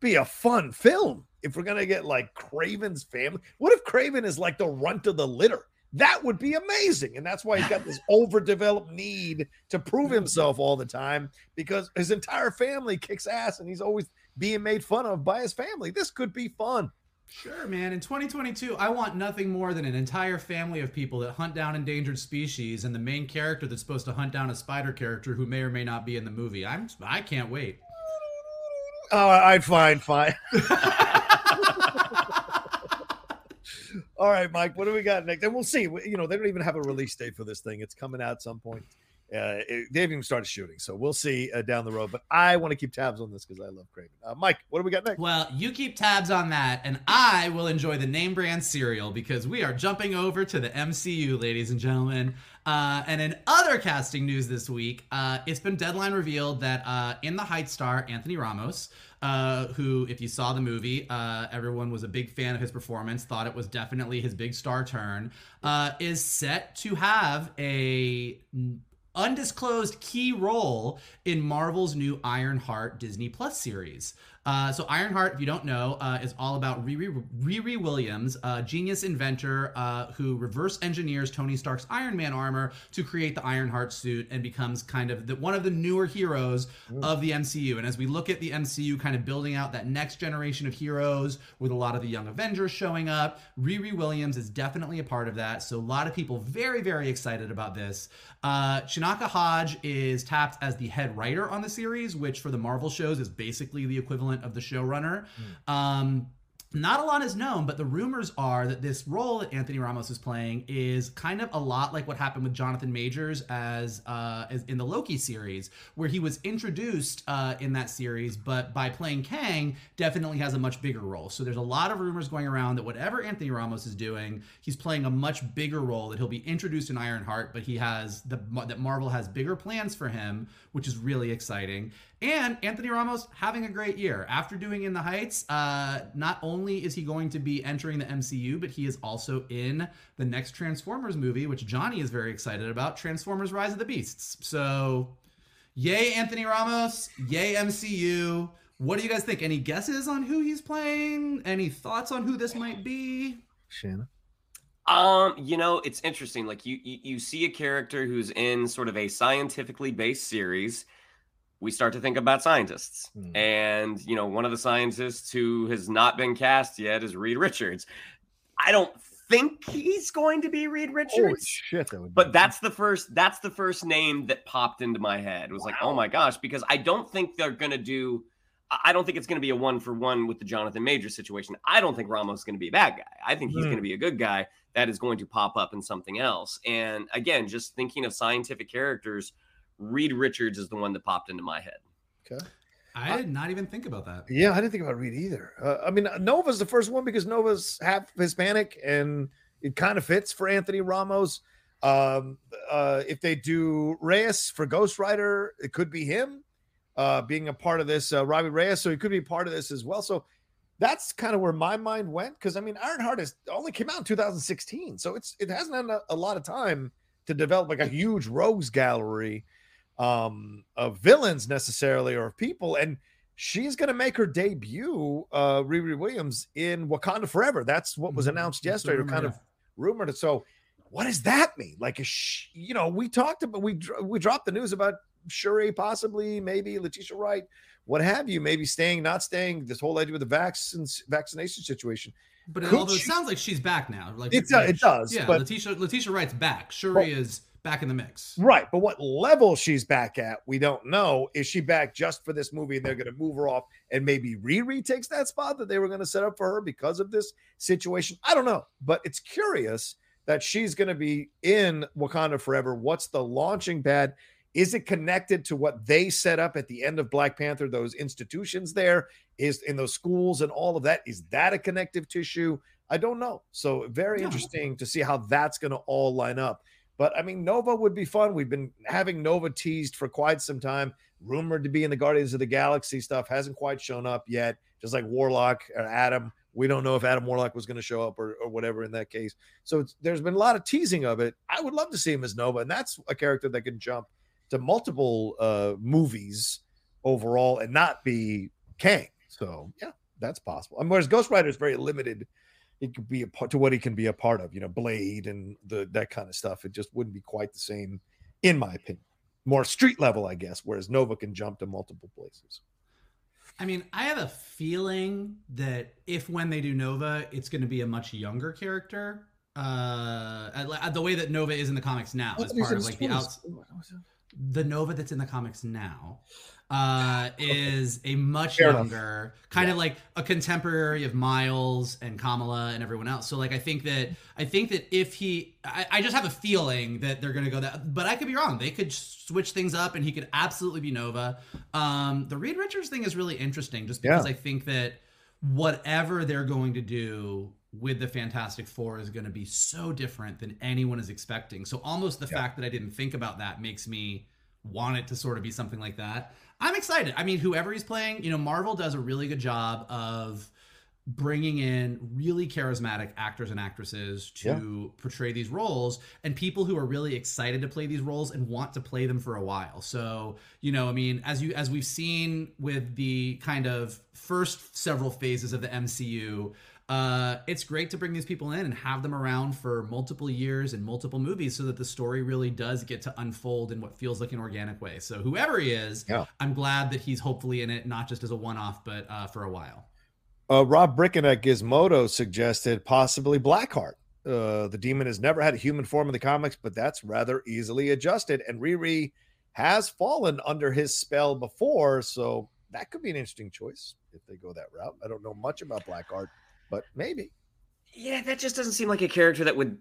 S2: be a fun film. If we're gonna get like Kraven's family, what if Kraven is like the runt of the litter? That would be amazing. And that's why he's got this overdeveloped need to prove himself all the time because his entire family kicks ass and he's always being made fun of by his family. This could be fun.
S5: Sure, man. In 2022, I want nothing more than an entire family of people that hunt down endangered species, and the main character that's supposed to hunt down a spider character who may or may not be in the movie. I'm I can't wait.
S2: Oh, I'd fine, fine. All right, Mike, what do we got next? And we'll see. You know, they don't even have a release date for this thing. It's coming out at some point. Uh, it- they haven't even started shooting, so we'll see uh, down the road. But I want to keep tabs on this because I love Kraven. Uh, Mike, what do we got next?
S5: Well, you keep tabs on that, and I will enjoy the name brand cereal because we are jumping over to the MCU, ladies and gentlemen. Uh, and in other casting news this week, uh, it's been deadline revealed that uh, in the Heights star Anthony Ramos, who, if you saw the movie, everyone was a big fan of his performance, thought it was definitely his big star turn, is set to have a undisclosed key role in Marvel's new Ironheart Disney Plus series. Uh, so Ironheart, if you don't know, uh, is all about Riri, Riri Williams, a genius inventor uh, who reverse engineers Tony Stark's Iron Man armor to create the Ironheart suit and becomes kind of the, one of the newer heroes of the MCU. And as we look at the MCU kind of building out that next generation of heroes with a lot of the young Avengers showing up, Riri Williams is definitely a part of that. So a lot of people very, very excited about this. Uh, Chinaka Hodge is tapped as the head writer on the series, which for the Marvel shows is basically the equivalent of the showrunner. Um, not a lot is known, but the rumors are that this role that Anthony Ramos is playing is kind of a lot like what happened with Jonathan Majors as, uh, as in the Loki series, where he was introduced uh, in that series, but by playing Kang, definitely has a much bigger role. So there's a lot of rumors going around that whatever Anthony Ramos is doing, he's playing a much bigger role. That he'll be introduced in Ironheart, but he has the that Marvel has bigger plans for him, which is really exciting. And Anthony Ramos having a great year after doing In the Heights. Uh, not only is he going to be entering the MCU, but he is also in the next Transformers movie, which Johnny is very excited about Transformers Rise of the Beasts. So, yay, Anthony Ramos. Yay, MCU. What do you guys think? Any guesses on who he's playing? Any thoughts on who this might be?
S2: Shanna.
S4: Um, you know, it's interesting. Like you, you, you see a character who's in sort of a scientifically based series. We start to think about scientists,
S2: Hmm.
S4: and you know, one of the scientists who has not been cast yet is Reed Richards. I don't think he's going to be Reed Richards,
S2: shit, that
S4: but that's the first. That's the first name that popped into my head. It was like, oh my gosh, because I don't think they're gonna do. I I don't think it's going to be a one for one with the Jonathan Major situation. I don't think Ramos is going to be a bad guy. I think he's
S2: Hmm.
S4: going to be a good guy that is going to pop up in something else. And again, just thinking of scientific characters, Reed Richards is the one that popped into my head.
S2: okay.
S5: I did not even think about that.
S2: Yeah, I didn't think about Reed either. Uh, I mean, Nova's the first one because Nova's half Hispanic and it kind of fits for Anthony Ramos. Um, uh, if they do Reyes for Ghost Rider, it could be him uh, being a part of this. Uh, Robbie Reyes, so he could be part of this as well. So that's kind of where my mind went because I mean, Ironheart is only came out in 2016, so it's it hasn't had a, a lot of time to develop like a huge rogues gallery um, of villains necessarily or of people and she's going to make her debut uh Riri Williams in Wakanda Forever that's what was
S5: Mhm.
S2: announced
S5: the
S2: yesterday or kind
S5: yeah.
S2: of rumored so what does that mean like she, you know we talked about we we dropped the news about Shuri possibly maybe Letitia Wright what have you maybe staying not staying this whole idea with the vaccines vaccination situation
S5: But it, although it sounds like she's back now, like
S2: It do- it does,
S5: Yeah,
S2: but-
S5: Letitia Letitia Wright's back. Shuri
S2: Well-
S5: is back in the mix.
S2: Right, but what level she's back at, we don't know. Is she back just for this movie and they're going to move her off and maybe Riri takes that spot that they were going to set up for her because of this situation? I don't know, but it's curious that she's going to be in Wakanda Forever. What's the launching pad? Is it connected to what they set up at the end of Black Panther? Those institutions there is in those schools and all of that. Is that a connective tissue? I don't know. So very
S5: No.
S2: interesting to see how that's going to all line up. But I mean, Nova would be fun. We've been having Nova teased for quite some time, rumored to be in the Guardians of the Galaxy stuff, hasn't quite shown up yet. Just like Warlock or Adam, we don't know if Adam Warlock was going to show up or, or whatever in that case. So it's, there's been a lot of teasing of it. I would love to see him as Nova, and that's a character that can jump to multiple uh, movies overall and not be Kang. So yeah, that's possible. And whereas Ghost Rider is very limited it could be a part to what he can be a part of, you know, Blade and the that kind of stuff. It just wouldn't be quite the same, in my opinion. More street level, I guess, whereas Nova can jump to multiple places.
S5: I mean, I have a feeling that if when they do Nova, it's going to be a much younger character. Uh, the way that Nova is in the comics now, as part of like the outs. The Nova that's in the comics now uh, is a much
S2: Fair enough.
S5: younger, kind of like a contemporary of Miles and Kamala and everyone else. So like, I think that I think that if he, I, I just have a feeling that they're going to go that, but I could be wrong. They could switch things up, and he could absolutely be Nova. Um, the Reed Richards thing is really interesting, just because
S2: Yeah.
S5: I think that whatever they're going to do with the Fantastic Four is going to be so different than anyone is expecting. So almost the fact that I didn't think about that makes me want it to sort of be something like that. I'm excited. I mean, whoever he's playing, you know, Marvel does a really good job of bringing in really charismatic actors and actresses to portray these roles and people who are really excited to play these roles and want to play them for a while. So, you know, I mean, as you as we've seen with the kind of first several phases of the MCU, uh, it's great to bring these people in and have them around for multiple years and multiple movies so that the story really does get to unfold in what feels like an organic way. So whoever he is,
S2: Yeah.
S5: I'm glad that he's hopefully in it, not just as a one-off, but uh, for a while.
S2: Uh, Rob Bricken at Gizmodo suggested possibly Blackheart. Uh, the demon has never had a human form in the comics, but that's rather easily adjusted. And Riri has fallen under his spell before, so that could be an interesting choice if they go that route. I don't know much about Blackheart, but maybe.
S4: Yeah, that just doesn't seem like a character that would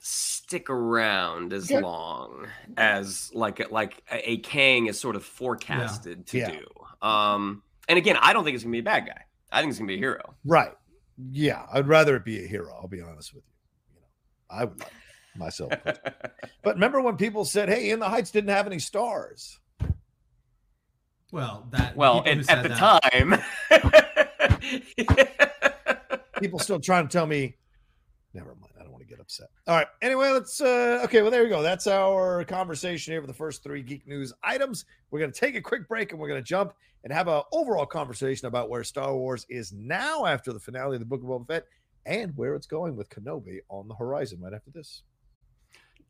S4: stick around as
S2: Okay.
S4: long as like a- like a, a Kang is sort of forecasted to
S2: Yeah.
S4: do. Um, and again, I don't think it's gonna be a bad guy. I think it's gonna be a hero.
S2: Right. Yeah, I'd rather it be a hero. I'll be honest with you. You know, I would like myself. but remember when people said, "Hey, In the Heights didn't have any stars."
S5: Well, that
S4: well,
S5: people
S4: at, at
S5: said
S4: the
S5: that-
S4: time.
S2: people still trying to tell me never mind i don't want to get upset all right anyway let's uh okay well there we go that's our conversation here for the first three geek news items we're going to take a quick break and we're going to jump and have a overall conversation about where star wars is now after the finale of the book of Boba Fett and where it's going with kenobi on the horizon right after this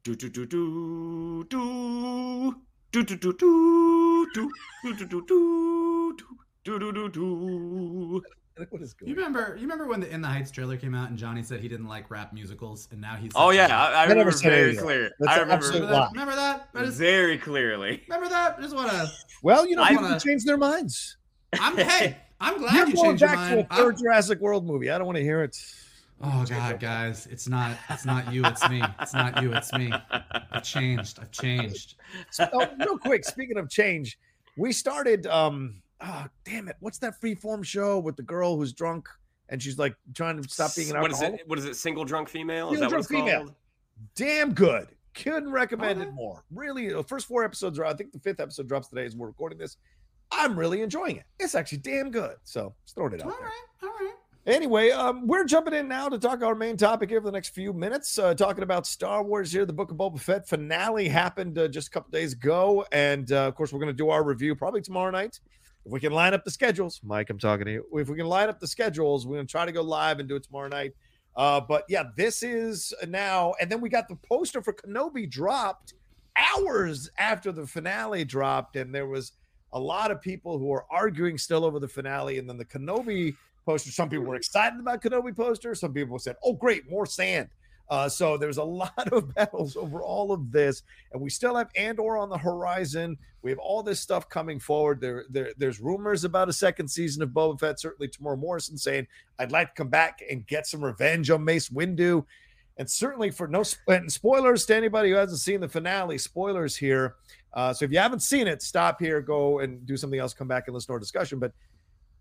S4: do do do do do do do do do do do do do do do do do do.
S2: What is going
S5: You remember? You remember when the In the Heights trailer came out and Johnny said he didn't like rap musicals, and now he's
S4: Oh
S5: such
S4: yeah,
S5: a-
S4: I, I
S2: never
S4: remember
S2: said
S4: very
S2: of that.
S4: clear. I remember
S5: remember that? Remember that? I just,
S4: very clearly.
S5: remember that? I just want to.
S2: well you know
S5: I
S2: people
S5: wanna-
S2: change their minds
S5: I'm hey. I'm glad
S2: you're
S5: you
S2: going
S5: changed your
S2: back
S5: mind.
S2: to a third
S5: I'm-
S2: jurassic world movie i don't want to hear it
S5: Oh God, guys, it's not. It's not you. It's me. It's not you. It's me. I've changed. I've changed.
S2: oh, real quick, speaking of change, we started um oh damn it, what's that freeform show with the girl who's drunk and she's like trying to stop being an
S4: What is
S2: alcoholic?
S4: it? What is it? Single drunk female? Is
S2: Single
S4: that what it's
S2: drunk female.
S4: called?
S2: Damn good. Couldn't recommend
S5: Okay.
S2: it more. Really, the first four episodes are. I think the fifth episode drops today as we're recording this. I'm really enjoying it. It's actually damn good. So just throwing it out
S5: All
S2: there.
S5: right, all right.
S2: Anyway, um, we're jumping in now to talk our main topic here for the next few minutes. Uh, talking about Star Wars here. The Book of Boba Fett finale happened uh, just a couple days ago, and uh, of course, we're going to do our review probably tomorrow night. If we can line up the schedules, Mike, I'm talking to you. If we can line up the schedules, we're going to try to go live and do it tomorrow night. Uh, but yeah, this is now, and then we got the poster for Kenobi dropped hours after the finale dropped, and there was a lot of people who were arguing still over the finale, and then the Kenobi poster. Some people were excited about Kenobi poster. Some people said, "Oh, great, more sand." Uh, so there's a lot of battles over all of this, and we still have Andor on the horizon. We have all this stuff coming forward. There, there, there's rumors about a second season of Boba Fett. Certainly, Temuera Morrison saying, "I'd like to come back and get some revenge on Mace Windu." And certainly for no and spoilers to anybody who hasn't seen the finale, spoilers here. Uh, so if you haven't seen it, stop here, go and do something else, come back and listen to our discussion. But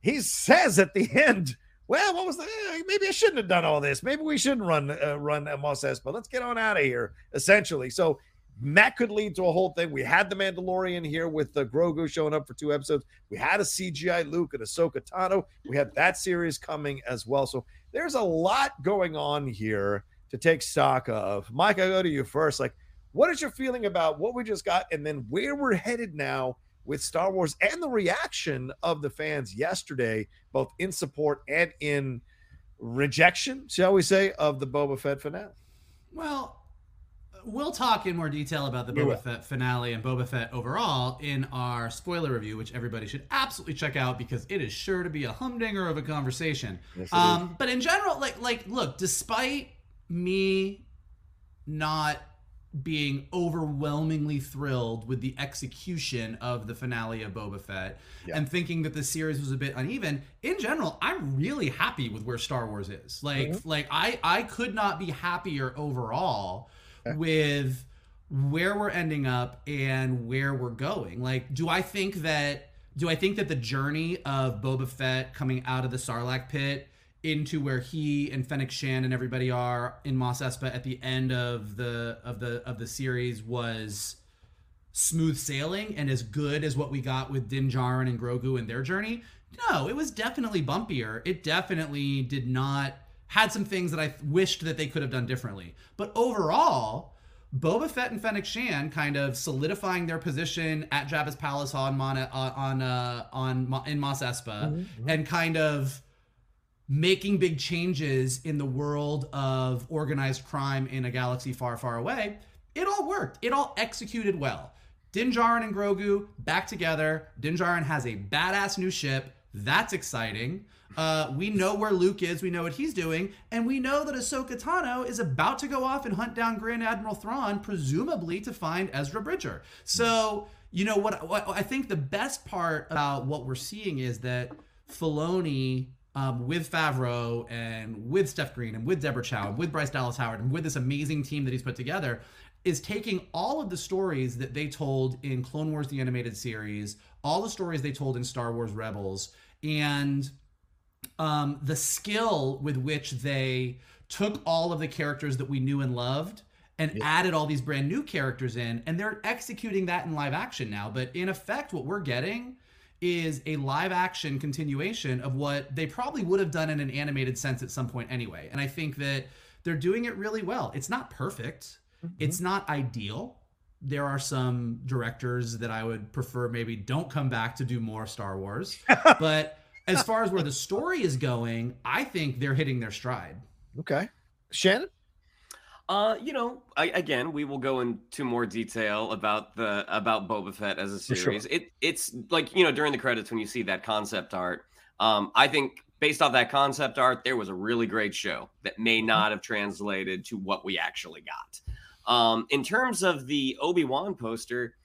S2: he says at the end, well, what was the? eh, Maybe I shouldn't have done all this. Maybe we shouldn't run uh, run Mos Espa. Let's get on out of here. Essentially, so that could lead to a whole thing. We had the Mandalorian here with uh, Grogu showing up for two episodes. We had a CGI Luke and Ahsoka Tano. We had that series coming as well. So there's a lot going on here to take stock of. Mike, I go to you first. Like, what is your feeling about what we just got, and then where we're headed now with Star Wars and the reaction of the fans yesterday, both in support and in rejection, shall we say, of the Boba Fett finale?
S5: Well, we'll talk in more detail about the
S2: We
S5: Boba
S2: will.
S5: Fett finale and Boba Fett overall in our spoiler review, which everybody should absolutely check out because it is sure to be a humdinger of a conversation.
S2: Yes,
S5: um, but in general, like, like, look, despite me not being overwhelmingly thrilled with the execution of the finale of Boba Fett
S2: Yeah.
S5: and thinking that the series was a bit uneven. In general, I'm really happy with where Star Wars is. Like
S2: Mm-hmm.
S5: like I I could not be happier overall with where we're ending up and where we're going. Like do I think that do I think that the journey of Boba Fett coming out of the Sarlacc pit into where he and Fennec Shand and everybody are in Mos Espa at the end of the of the of the series was smooth sailing and as good as what we got with Din Djarin and Grogu and their journey. No, it was definitely bumpier. It definitely did not had some things that I wished that they could have done differently. But overall, Boba Fett and Fennec Shand kind of solidifying their position at Jabba's palace on Mon- uh, on uh, on in Mos Espa and kind of making big changes in the world of organized crime in a galaxy far, far away, it all worked. It all executed well. Din Djarin and Grogu back together. Din Djarin has a badass new ship. That's exciting. Uh, we know where Luke is. We know what he's doing, and we know that Ahsoka Tano is about to go off and hunt down Grand Admiral Thrawn, presumably to find Ezra Bridger. So, you know what? What I think the best part about what we're seeing is that Filoni um, with Favreau and with Steph Green and with Deborah Chow and with Bryce Dallas Howard and with this amazing team that he's put together is taking all of the stories that they told in Clone Wars the animated series, all the stories they told in Star Wars Rebels, and um, the skill with which they took all of the characters that we knew and loved and added all these brand new characters in, and they're executing that in live action now. But in effect, what we're getting is a live action continuation of what they probably would have done in an animated sense at some point anyway. And I think that they're doing it really well. It's not perfect, mm-hmm. it's not ideal. There are some directors that I would prefer maybe don't come back to do more Star Wars. but as far as where the story is going, I think they're hitting their stride.
S2: Okay. Shannon?
S4: Uh, you know, I, again, we will go into more detail about the about Boba Fett as a
S2: For sure.
S4: series. It it's like you know during the credits when you see that concept art. Um, I think based off that concept art, there was a really great show that may
S2: Mm-hmm.
S4: not have translated to what we actually got. Um, in terms of the Obi Wan poster,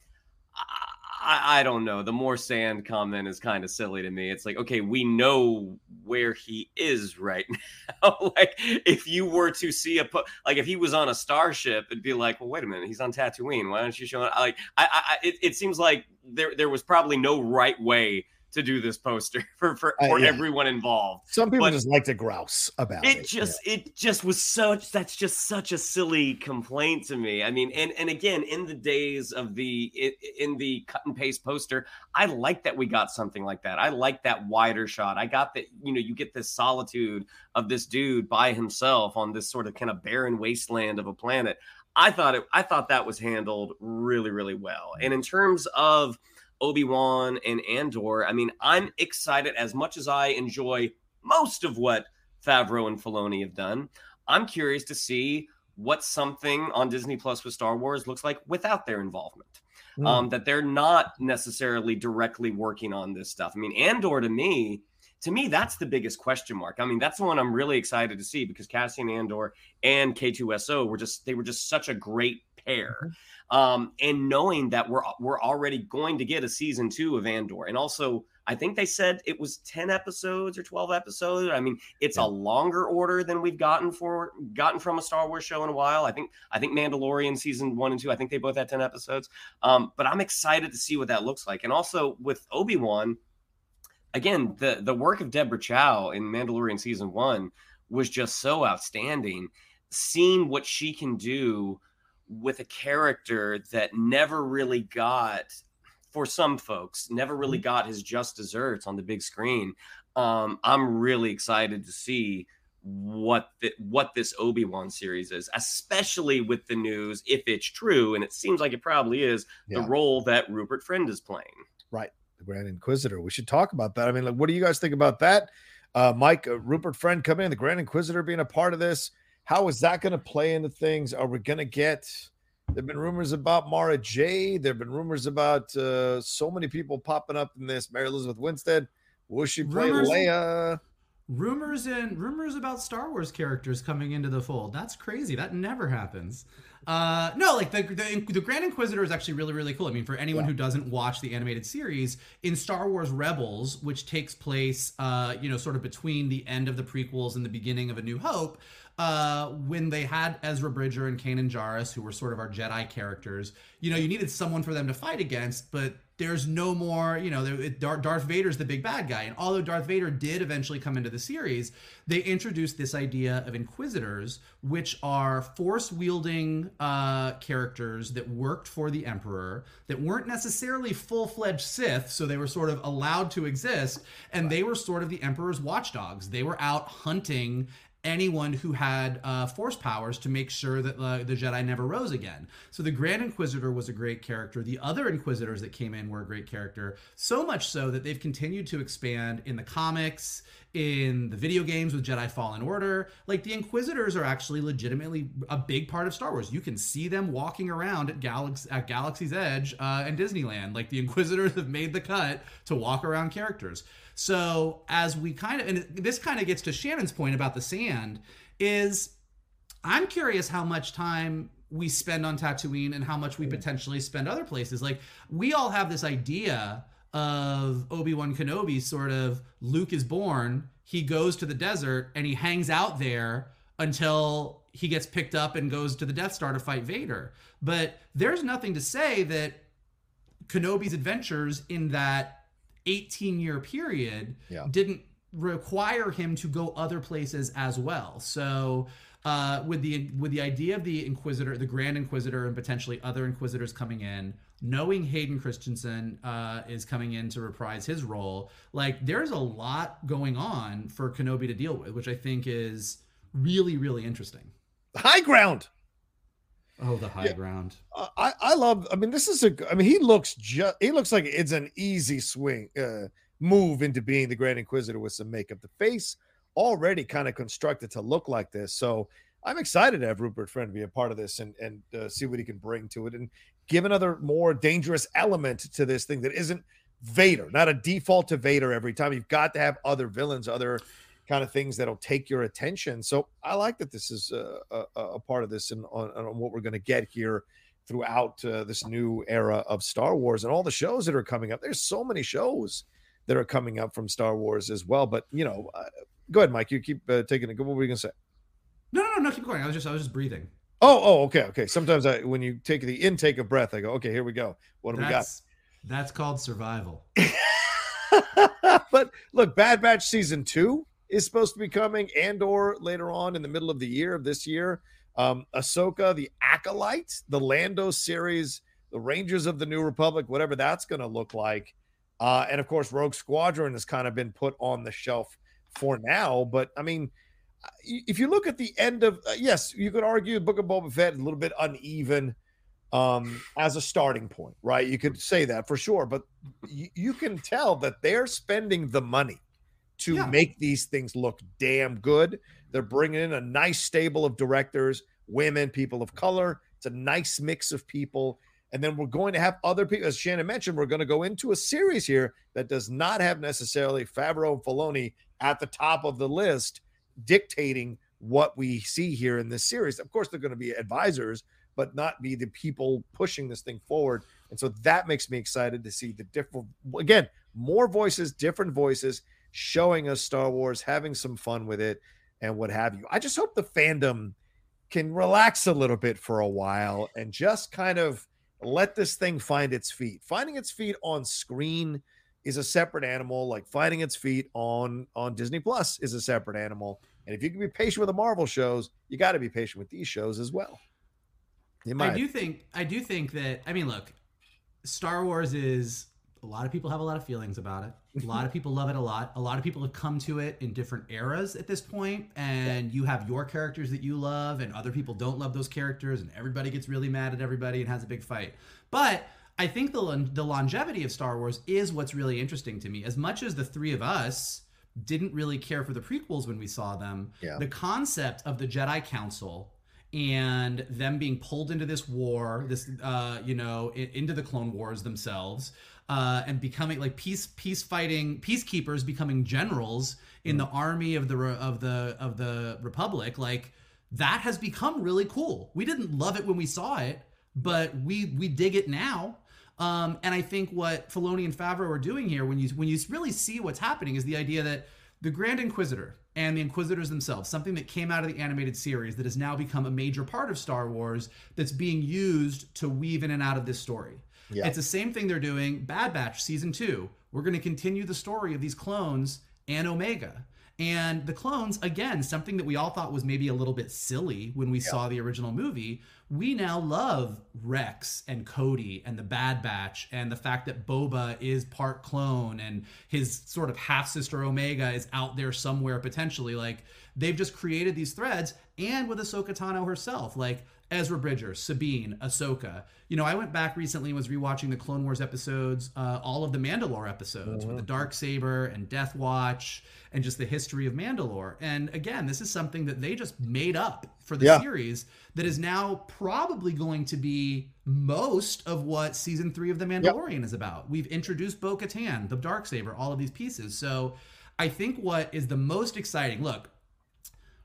S4: I, I, don't know. The more sand comment is kind of silly to me. It's like, okay, we know where he is right now. like, if you were to see a like, if he was on a starship, it'd be like, well, wait a minute, he's on Tatooine. Why don't you show? Like, I, I- it, it seems like there there was probably no right way to do this poster for for,
S2: Uh,
S4: for
S2: yeah.
S4: everyone involved.
S2: Some people
S4: But-
S2: just like to grouse about it.
S4: It just it just was such that's just such a silly complaint to me. I mean, and and again, in the days of the in the cut and paste poster, I like that we got something like that. I like that wider shot. I got that you know you get this solitude of this dude by himself on this sort of kind of barren wasteland of a planet. I thought it I thought that was handled really really well. And in terms of Obi-Wan and Andor, I mean, I'm excited as much as I enjoy most of what Favreau and Filoni have done. I'm curious to see what something on Disney Plus with Star Wars looks like without their involvement.
S2: Hmm.
S4: Um, that they're not necessarily directly working on this stuff. I mean, Andor to me, to me, that's the biggest question mark. I mean, that's the one I'm really excited to see because Cassian Andor and K2SO were just they were just such a great pair. Um, and knowing that we're we're already going to get a season two of Andor, and also I think they said it was 10 episodes or 12 episodes. I mean, it's a longer order than we've gotten for gotten from a Star Wars show in a while. I think I think Mandalorian season 1 and 2, I think they both had 10 episodes. Um, but I'm excited to see what that looks like. And also with Obi-Wan, again, the the work of Deborah Chow in Mandalorian season 1 was just so outstanding. Seeing what she can do with a character that never really got for some folks never really got his just desserts on the big screen um i'm really excited to see what the, what this obi-wan series is especially with the news if it's true and it seems like it probably is
S2: Yeah.
S4: the role that rupert friend is playing
S2: Right. The Grand Inquisitor. We should talk about that. I mean, like, what do you guys think about that? Uh, Mike, uh, Rupert Friend coming in, the Grand Inquisitor being a part of this. How is that going to play into things? Are we going to get? There have been rumors about Mara Jade. There have been rumors about uh, so many people popping up in this. Mary Elizabeth Winstead. Will she play
S5: Rumors-
S2: Leia?
S5: rumors and rumors about Star Wars characters coming into the fold. That's crazy. That never happens. Uh, no, like the, the the Grand Inquisitor is actually really really cool. I mean, for anyone who doesn't watch the animated series in Star Wars Rebels, which takes place, uh, you know, sort of between the end of the prequels and the beginning of A New Hope. Uh, when they had Ezra Bridger and Kanan Jarrus, who were sort of our Jedi characters, you know, you needed someone for them to fight against, but there's no more, you know, Darth Vader's the big bad guy. And although Darth Vader did eventually come into the series, they introduced this idea of Inquisitors, which are force wielding uh, characters that worked for the Emperor, that weren't necessarily full fledged Sith, so they were sort of allowed to exist. And they were sort of the Emperor's watchdogs. They were out hunting anyone who had uh, force powers to make sure that uh, the Jedi never rose again. So the Grand Inquisitor was a great character. The other Inquisitors that came in were a great character. So much so that they've continued to expand in the comics, in the video games with Jedi Fallen Order. Like the Inquisitors are actually legitimately a big part of Star Wars. You can see them walking around at, Galax- at Galaxy's Edge uh, and Disneyland. Like the Inquisitors have made the cut to walk around characters. So as we kind of, and this kind of gets to Shannon's point about the sand, is I'm curious how much time we spend on Tatooine and how much we potentially spend other places. Like we all have this idea of Obi-Wan Kenobi sort of Luke is born, he goes to the desert and he hangs out there until he gets picked up and goes to the Death Star to fight Vader. But there's nothing to say that Kenobi's adventures in that 18 year period
S2: Yeah.
S5: didn't require him to go other places as well. So uh, with the with the idea of the Inquisitor, the Grand Inquisitor, and potentially other Inquisitors coming in, knowing Hayden Christensen uh, is coming in to reprise his role, like there's a lot going on for Kenobi to deal with, which I think is really really interesting.
S2: High ground.
S5: Oh, the high
S2: Yeah.
S5: ground.
S2: Uh, I I love. I mean, this is a. I mean, he looks just. He looks like it's an easy swing uh, move into being the Grand Inquisitor with some makeup. The face already kind of constructed to look like this. So I'm excited to have Rupert Friend be a part of this and and uh, see what he can bring to it and give another more dangerous element to this thing that isn't Vader, not a default to Vader every time. You've got to have other villains, other kind of things that'll take your attention. So I like that this is a, a, a part of this and on, on what we're going to get here throughout uh, this new era of Star Wars and all the shows that are coming up. There's so many shows that are coming up from Star Wars as well. But you know, uh, go ahead, Mike. You keep uh, taking it. What were you going to say?
S5: No, no, no, no, keep going. I was just I was just breathing.
S2: Oh, oh, okay, okay. Sometimes I, when you take the intake of breath, I go, okay, here we go. What do we got?
S5: That's called survival.
S2: but look, Bad Batch season two is supposed to be coming, Andor later on in the middle of the year of this year. Um, Ahsoka, the Acolyte, the Lando series, the Rangers of the New Republic, whatever that's going to look like. Uh, and of course, Rogue Squadron has kind of been put on the shelf for now. But I mean, if you look at the end of, uh, yes, you could argue Book of Boba Fett is a little bit uneven um, as a starting point, right? You could say that for sure. But y- you can tell that they're spending the money to
S5: Yeah.
S2: make these things look damn good. They're bringing in a nice stable of directors, women, people of color. It's a nice mix of people. And then we're going to have other people, as Shannon mentioned, we're going to go into a series here that does not have necessarily Favreau and Filoni at the top of the list dictating what we see here in this series. Of course, they're going to be advisors, but not be the people pushing this thing forward. And so that makes me excited to see the different, again, more voices, different voices showing us Star Wars, having some fun with it, and what have you. I just hope the fandom can relax a little bit for a while and just kind of let this thing find its feet. Finding its feet on screen is a separate animal, like finding its feet on on Disney Plus is a separate animal. And if you can be patient with the Marvel shows, you got to be patient with these shows as well.
S5: I do think I do think that I mean look, Star Wars is a lot of people have a lot of feelings about it. A lot of people love it a lot. A lot of people have come to it in different eras at this point, and you have your characters that you love, and other people don't love those characters, and everybody gets really mad at everybody and has a big fight. But I think the the longevity of Star Wars is what's really interesting to me. As much as the three of us didn't really care for the prequels when we saw them,
S2: Yeah.
S5: the concept of the Jedi Council and them being pulled into this war, this uh, you know, into the Clone Wars themselves, uh, and becoming like peace peace fighting peacekeepers, becoming generals in the army of the of the of the Republic, like that has become really cool. We didn't love it when we saw it, but we we dig it now. Um, and I think what Filoni and Favreau are doing here, when you when you really see what's happening, is the idea that the Grand Inquisitor and the Inquisitors themselves, something that came out of the animated series that has now become a major part of Star Wars, that's being used to weave in and out of this story.
S2: Yeah.
S5: It's the same thing they're doing. Bad Batch season two. We're going to continue the story of these clones and Omega. And the clones, again, something that we all thought was maybe a little bit silly when we saw the original movie. We now love Rex and Cody and the Bad Batch and the fact that Boba is part clone and his sort of half sister Omega is out there somewhere potentially. Like they've just created these threads and with Ahsoka Tano herself. Like Ezra Bridger, Sabine, Ahsoka. You know, I went back recently and was rewatching the Clone Wars episodes, uh, all of the Mandalore episodes with the Dark Saber and Death Watch, and just the history of Mandalore. And again, this is something that they just made up for the
S2: Yeah.
S5: series that is now probably going to be most of what season three of The Mandalorian is about. We've introduced Bo Katan, the Dark Saber, all of these pieces. So I think what is the most exciting look,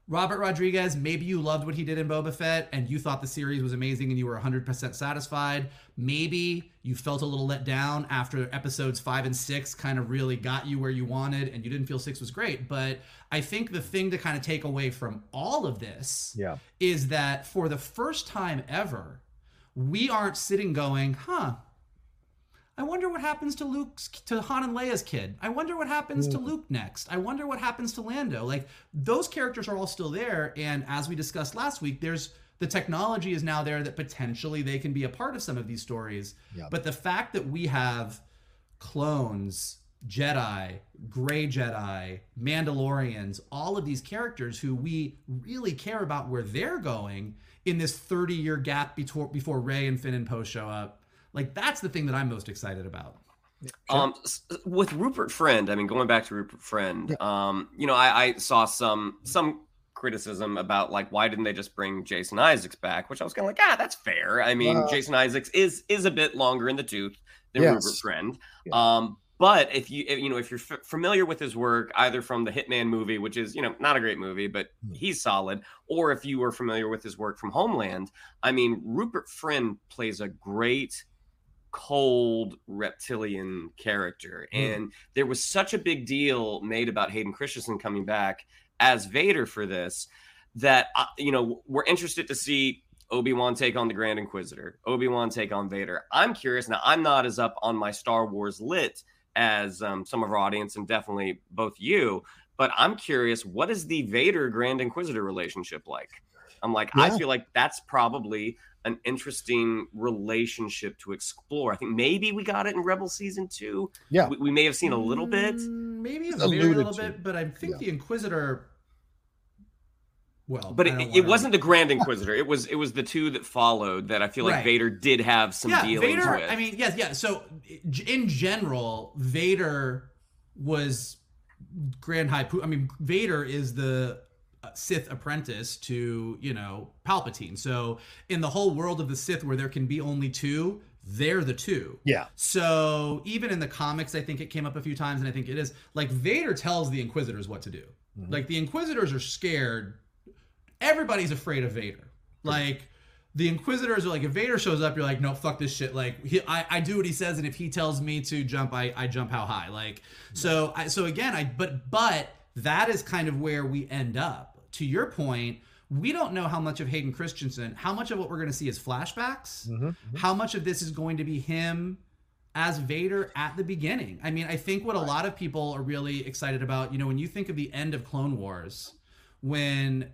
S5: Robert Rodriguez, maybe you loved what he did in Boba Fett and you thought the series was amazing and you were 100% satisfied. Maybe you felt a little let down after episodes five and six kind of really got you where you wanted and you didn't feel six was great. But I think the thing to kind of take away from all of this
S2: Yeah.
S5: is that for the first time ever, we aren't sitting going, huh, I wonder what happens to Luke's to Han and Leia's kid. I wonder what happens to hmm. Luke next. I wonder what happens to Lando. Like those characters are all still there and as we discussed last week, there's the technology is now there that potentially they can be a part of some of these stories.
S2: Yeah.
S5: But the fact that we have clones, Jedi, Gray Jedi, Mandalorians, all of these characters who we really care about where they're going in this 30 year gap before before Rey and Finn and Poe show up. Like that's the thing that I'm most excited about.
S4: Um, with Rupert Friend, I mean, going back to Rupert Friend, um, you know, I, I saw some some criticism about like why didn't they just bring Jason Isaacs back? Which I was kind of like, ah, that's fair. I mean,
S2: Uh,
S4: Jason Isaacs is is a bit longer in the tooth than
S2: Yes.
S4: Rupert Friend.
S2: Yeah.
S4: Um, but if you if, you know if you're f- familiar with his work, either from the Hitman movie, which is you know not a great movie, but
S2: Hmm.
S4: he's solid, or if you were familiar with his work from Homeland, I mean, Rupert Friend plays a great cold reptilian character.
S2: Hmm.
S4: And there was such a big deal made about Hayden Christensen coming back as Vader for this that, uh, you know, we're interested to see Obi-Wan take on the Grand Inquisitor, Obi-Wan take on Vader. I'm curious. Now, I'm not as up on my Star Wars lit as um, some of our audience and definitely both you. But I'm curious, what is the Vader Grand Inquisitor relationship like? I'm like, I feel like that's probably an interesting relationship to explore. I think maybe we got it in Rebel season two.
S2: Yeah.
S4: we, we may have seen a little bit.
S5: Mm, maybe a very little
S2: to.
S5: bit, but I think
S2: Yeah.
S5: the Inquisitor. Well,
S4: But it, it wasn't the Grand Inquisitor. It was it was the two that followed that I feel like
S5: Right.
S4: Vader did have some
S5: yeah,
S4: dealings
S5: Vader.
S4: with.
S5: I mean, yes, yeah. So in general, Vader was Grand High. Pu- I mean, Vader is the Sith apprentice to you know Palpatine. So in the whole world of the Sith, where there can be only two, they're the two.
S2: Yeah.
S5: So even in the comics, I think it came up a few times, and I think it is like Vader tells the Inquisitors what to do. Mm-hmm. Like the Inquisitors are scared. Everybody's afraid of Vader. Like the Inquisitors are like, if Vader shows up, you're like, no, fuck this shit. Like he, I, I do what he says, and if he tells me to jump, I, I jump how high. Like mm-hmm. so, I, so again, I but but that is kind of where we end up. To your point, we don't know how much of Hayden Christensen, how much of what we're going to see is flashbacks, mm-hmm, mm-hmm. how much of this is going to be him as Vader at the beginning. I mean, I think what a lot of people are really excited about, you know, when you think of the end of Clone Wars, when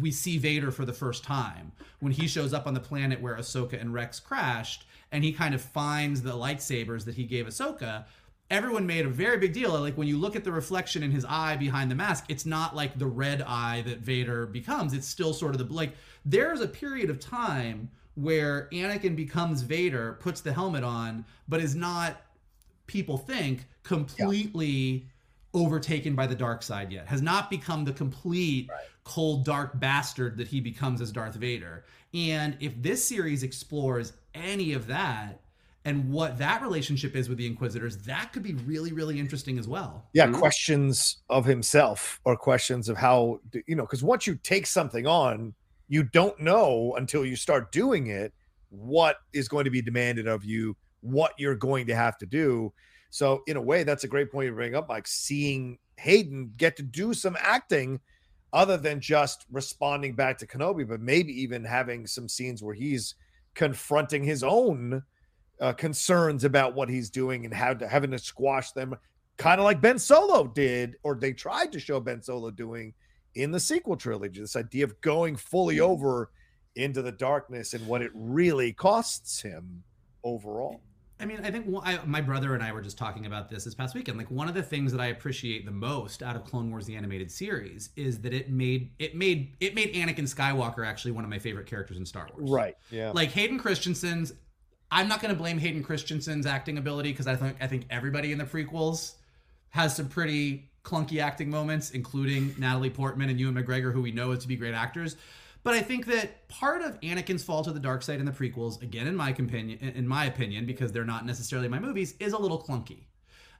S5: we see Vader for the first time, when he shows up on the planet where Ahsoka and Rex crashed, and he kind of finds the lightsabers that he gave Ahsoka. Everyone made a very big deal. Like when you look at the reflection in his eye behind the mask, it's not like the red eye that Vader becomes. It's still sort of the like. There's a period of time where Anakin becomes Vader, puts the helmet on, but is not people think completely overtaken by the dark side yet has not become the complete cold dark bastard that he becomes as Darth Vader and if this series explores any of that and what that relationship is with the inquisitors that could be really really interesting as well
S2: yeah
S4: Mhm.
S2: questions of himself or questions of how you know because once you take something on you don't know until you start doing it what is going to be demanded of you what you're going to have to do so in a way that's a great point you bring up like seeing hayden get to do some acting other than just responding back to kenobi but maybe even having some scenes where he's confronting his own uh, concerns about what he's doing and how to, having to squash them kind of like Ben Solo did, or they tried to show Ben Solo doing in the sequel trilogy. This idea of going fully over into the darkness and what it really costs him overall.
S5: I mean, I think I, my brother and I were just talking about this this past weekend. Like one of the things that I appreciate the most out of Clone Wars the animated series is that it made it made it made Anakin Skywalker actually one of my favorite characters in Star Wars.
S2: Right. Yeah.
S5: Like Hayden Christensen's I'm not going to blame Hayden Christensen's acting ability because I think I think everybody in the prequels has some pretty clunky acting moments, including Natalie Portman and Ewan McGregor, who we know is to be great actors. But I think that part of Anakin's fall to the dark side in the prequels, again in my opinion, in my opinion, because they're not necessarily my movies, is a little clunky.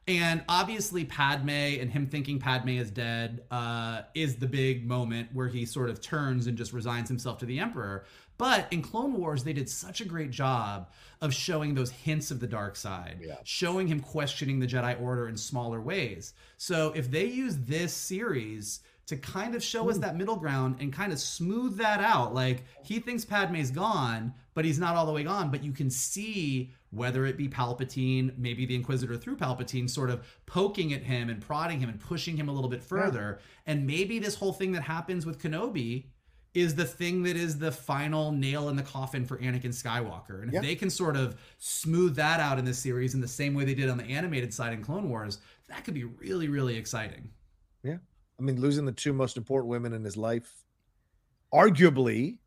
S5: And obviously, Padme and him thinking Padme is dead uh, is the big moment where he sort of turns and just resigns himself to the Emperor. But in Clone Wars, they did such a great job of showing those hints of the dark side,
S2: Yeah.
S5: showing him questioning the Jedi Order in smaller ways. So if they use this series to kind of show us hmm. that middle ground and kind of smooth that out, like he thinks Padme's gone, but he's not all the way gone, but you can see whether it be Palpatine, maybe the Inquisitor through Palpatine, sort of poking at him and prodding him and pushing him a little bit further. And maybe this whole thing that happens with Kenobi is the thing that is the final nail in the coffin for Anakin Skywalker. And if
S2: Yeah.
S5: they can sort of smooth that out in this series in the same way they did on the animated side in Clone Wars, that could be really, really exciting.
S2: I mean, losing the two most important women in his life, arguably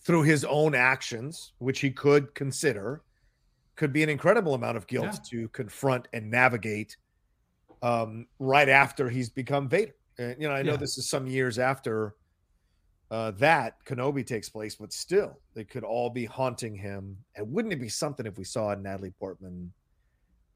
S2: through his own actions, which he could consider, could be an incredible amount of guilt
S5: Yeah.
S2: to confront and navigate um, right after he's become Vader. And, you know, I know
S5: Yeah.
S2: this is some years after uh, that Kenobi takes place, but still, they could all be haunting him. And wouldn't it be something if we saw a Natalie Portman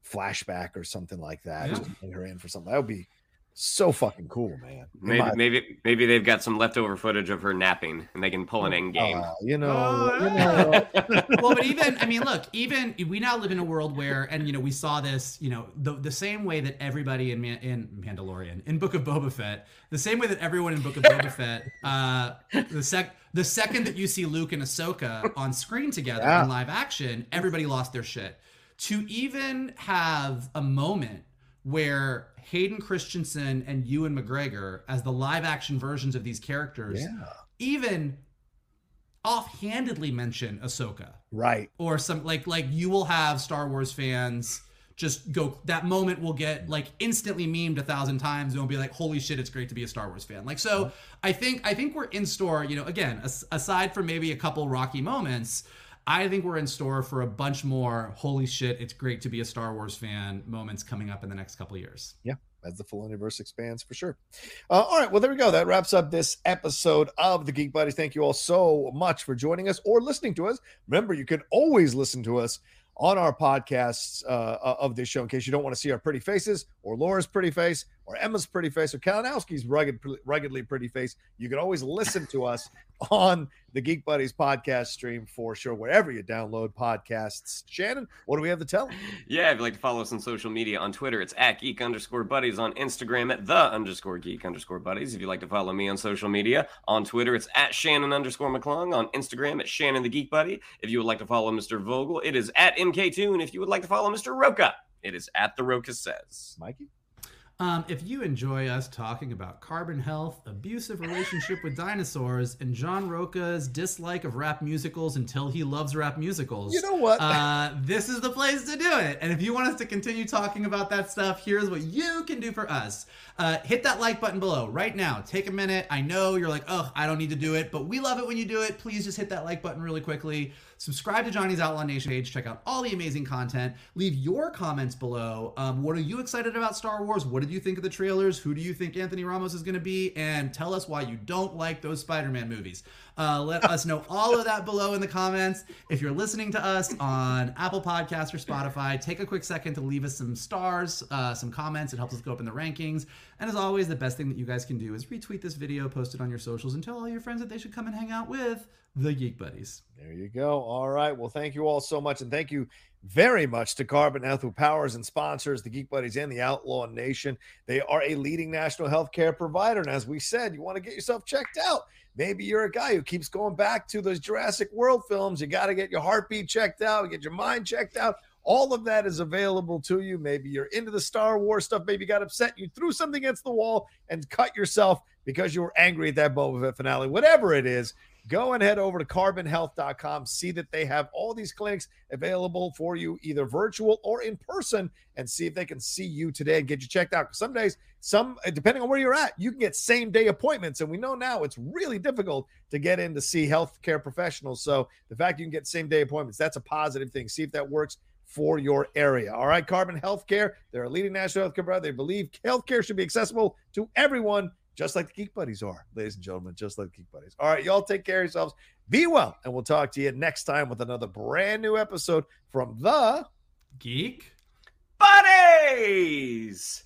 S2: flashback or something like that?
S5: Yeah.
S2: Just bring her in for something. That would be so fucking cool, man. In
S4: Maybe,
S2: my-
S4: maybe, maybe they've got some leftover footage of her napping, and they can pull an end game.
S2: Uh, you know,
S5: Oh,
S2: you know,
S5: well, but even I mean, look, even we now live in a world where, and you know, we saw this, you know, the the same way that everybody in Man, in Mandalorian, in Book of Boba Fett, the same way that everyone in Book of Boba Fett, uh, the sec the second that you see Luke and Ahsoka on screen together
S2: Yeah.
S5: in live action, everybody lost their shit. to even have a moment where Hayden Christensen and Ewan McGregor, as the live action versions of these characters,
S2: Yeah.
S5: even offhandedly mention Ahsoka
S2: Right.
S5: or some like like you will have Star Wars fans just go that moment will get like instantly memed a thousand times and it'll be like holy shit it's great to be a Star Wars fan like so I think I think we're in store you know again as, aside from maybe a couple rocky moments I think we're in store for a bunch more holy shit it's great to be a Star Wars fan moments coming up in the next couple years
S2: Yeah, as the full universe expands for sure. Uh, all right, well, there we go. That wraps up this episode of the Geek Buddies. Thank you all so much for joining us or listening to us. Remember, you can always listen to us on our podcasts uh, of this show in case you don't want to see our pretty faces or Laura's pretty face or Emma's pretty face or Kalinowski's rugged, ruggedly pretty face. You can always listen to us on the Geek Buddies podcast stream for sure, wherever you download podcasts. Shannon, what do we have to tell?
S4: Yeah, if you'd like to follow us on social media, on Twitter, it's at geek underscore buddies. On Instagram, at the underscore geek underscore buddies. If you'd like to follow me on social media, on Twitter, it's at Shannon underscore McClung. On Instagram, at Shannon the Geek Buddy. If you would like to follow Mr. Vogel, it is at MK2. And if you would like to follow Mr. Rocha, it is at the Rocha Says.
S2: Mikey?
S5: Um, if you enjoy us talking about carbon health, abusive relationship with dinosaurs, and John Rocha's dislike of rap musicals until he loves rap musicals,
S2: You know what?
S5: Uh, this is the place to do it. And if you want us to continue talking about that stuff, here's what you can do for us. Uh, hit that like button below right now. Take a minute. I know you're like, oh, I don't need to do it, but we love it when you do it. Please just hit that like button really quickly. Subscribe to Johnny's Outlaw Nation page. Check out all the amazing content. Leave your comments below. Um, what are you excited about Star Wars? What did you think of the trailers? Who do you think Anthony Ramos is going to be? And tell us why you don't like those Spider-Man movies. Uh, let us know all of that below in the comments. If you're listening to us on Apple Podcasts or Spotify, take a quick second to leave us some stars, uh, some comments. It helps us go up in the rankings. And as always, the best thing that you guys can do is retweet this video, post it on your socials, and tell all your friends that they should come and hang out with the Geek Buddies.
S2: There you go. All right. Well, thank you all so much. And thank you very much to Carbon Health, who powers and sponsors the Geek Buddies and the Outlaw Nation. They are a leading national healthcare provider. And as we said, you want to get yourself checked out. Maybe you're a guy who keeps going back to those Jurassic World films. You got to get your heartbeat checked out, get your mind checked out. All of that is available to you. Maybe you're into the Star Wars stuff. Maybe you got upset. You threw something against the wall and cut yourself because you were angry at that Boba Fett finale. Whatever it is, go and head over to carbonhealth.com. See that they have all these clinics available for you, either virtual or in person, and see if they can see you today and get you checked out. Because some days, some depending on where you're at, you can get same day appointments. And we know now it's really difficult to get in to see healthcare professionals. So the fact you can get same day appointments, that's a positive thing. See if that works for your area. All right, Carbon Healthcare, they're a leading national healthcare provider. They believe healthcare should be accessible to everyone, just like the Geek Buddies are, ladies and gentlemen, just like the Geek Buddies. All right, y'all take care of yourselves. Be well, and we'll talk to you next time with another brand new episode from the
S5: Geek
S4: Buddies!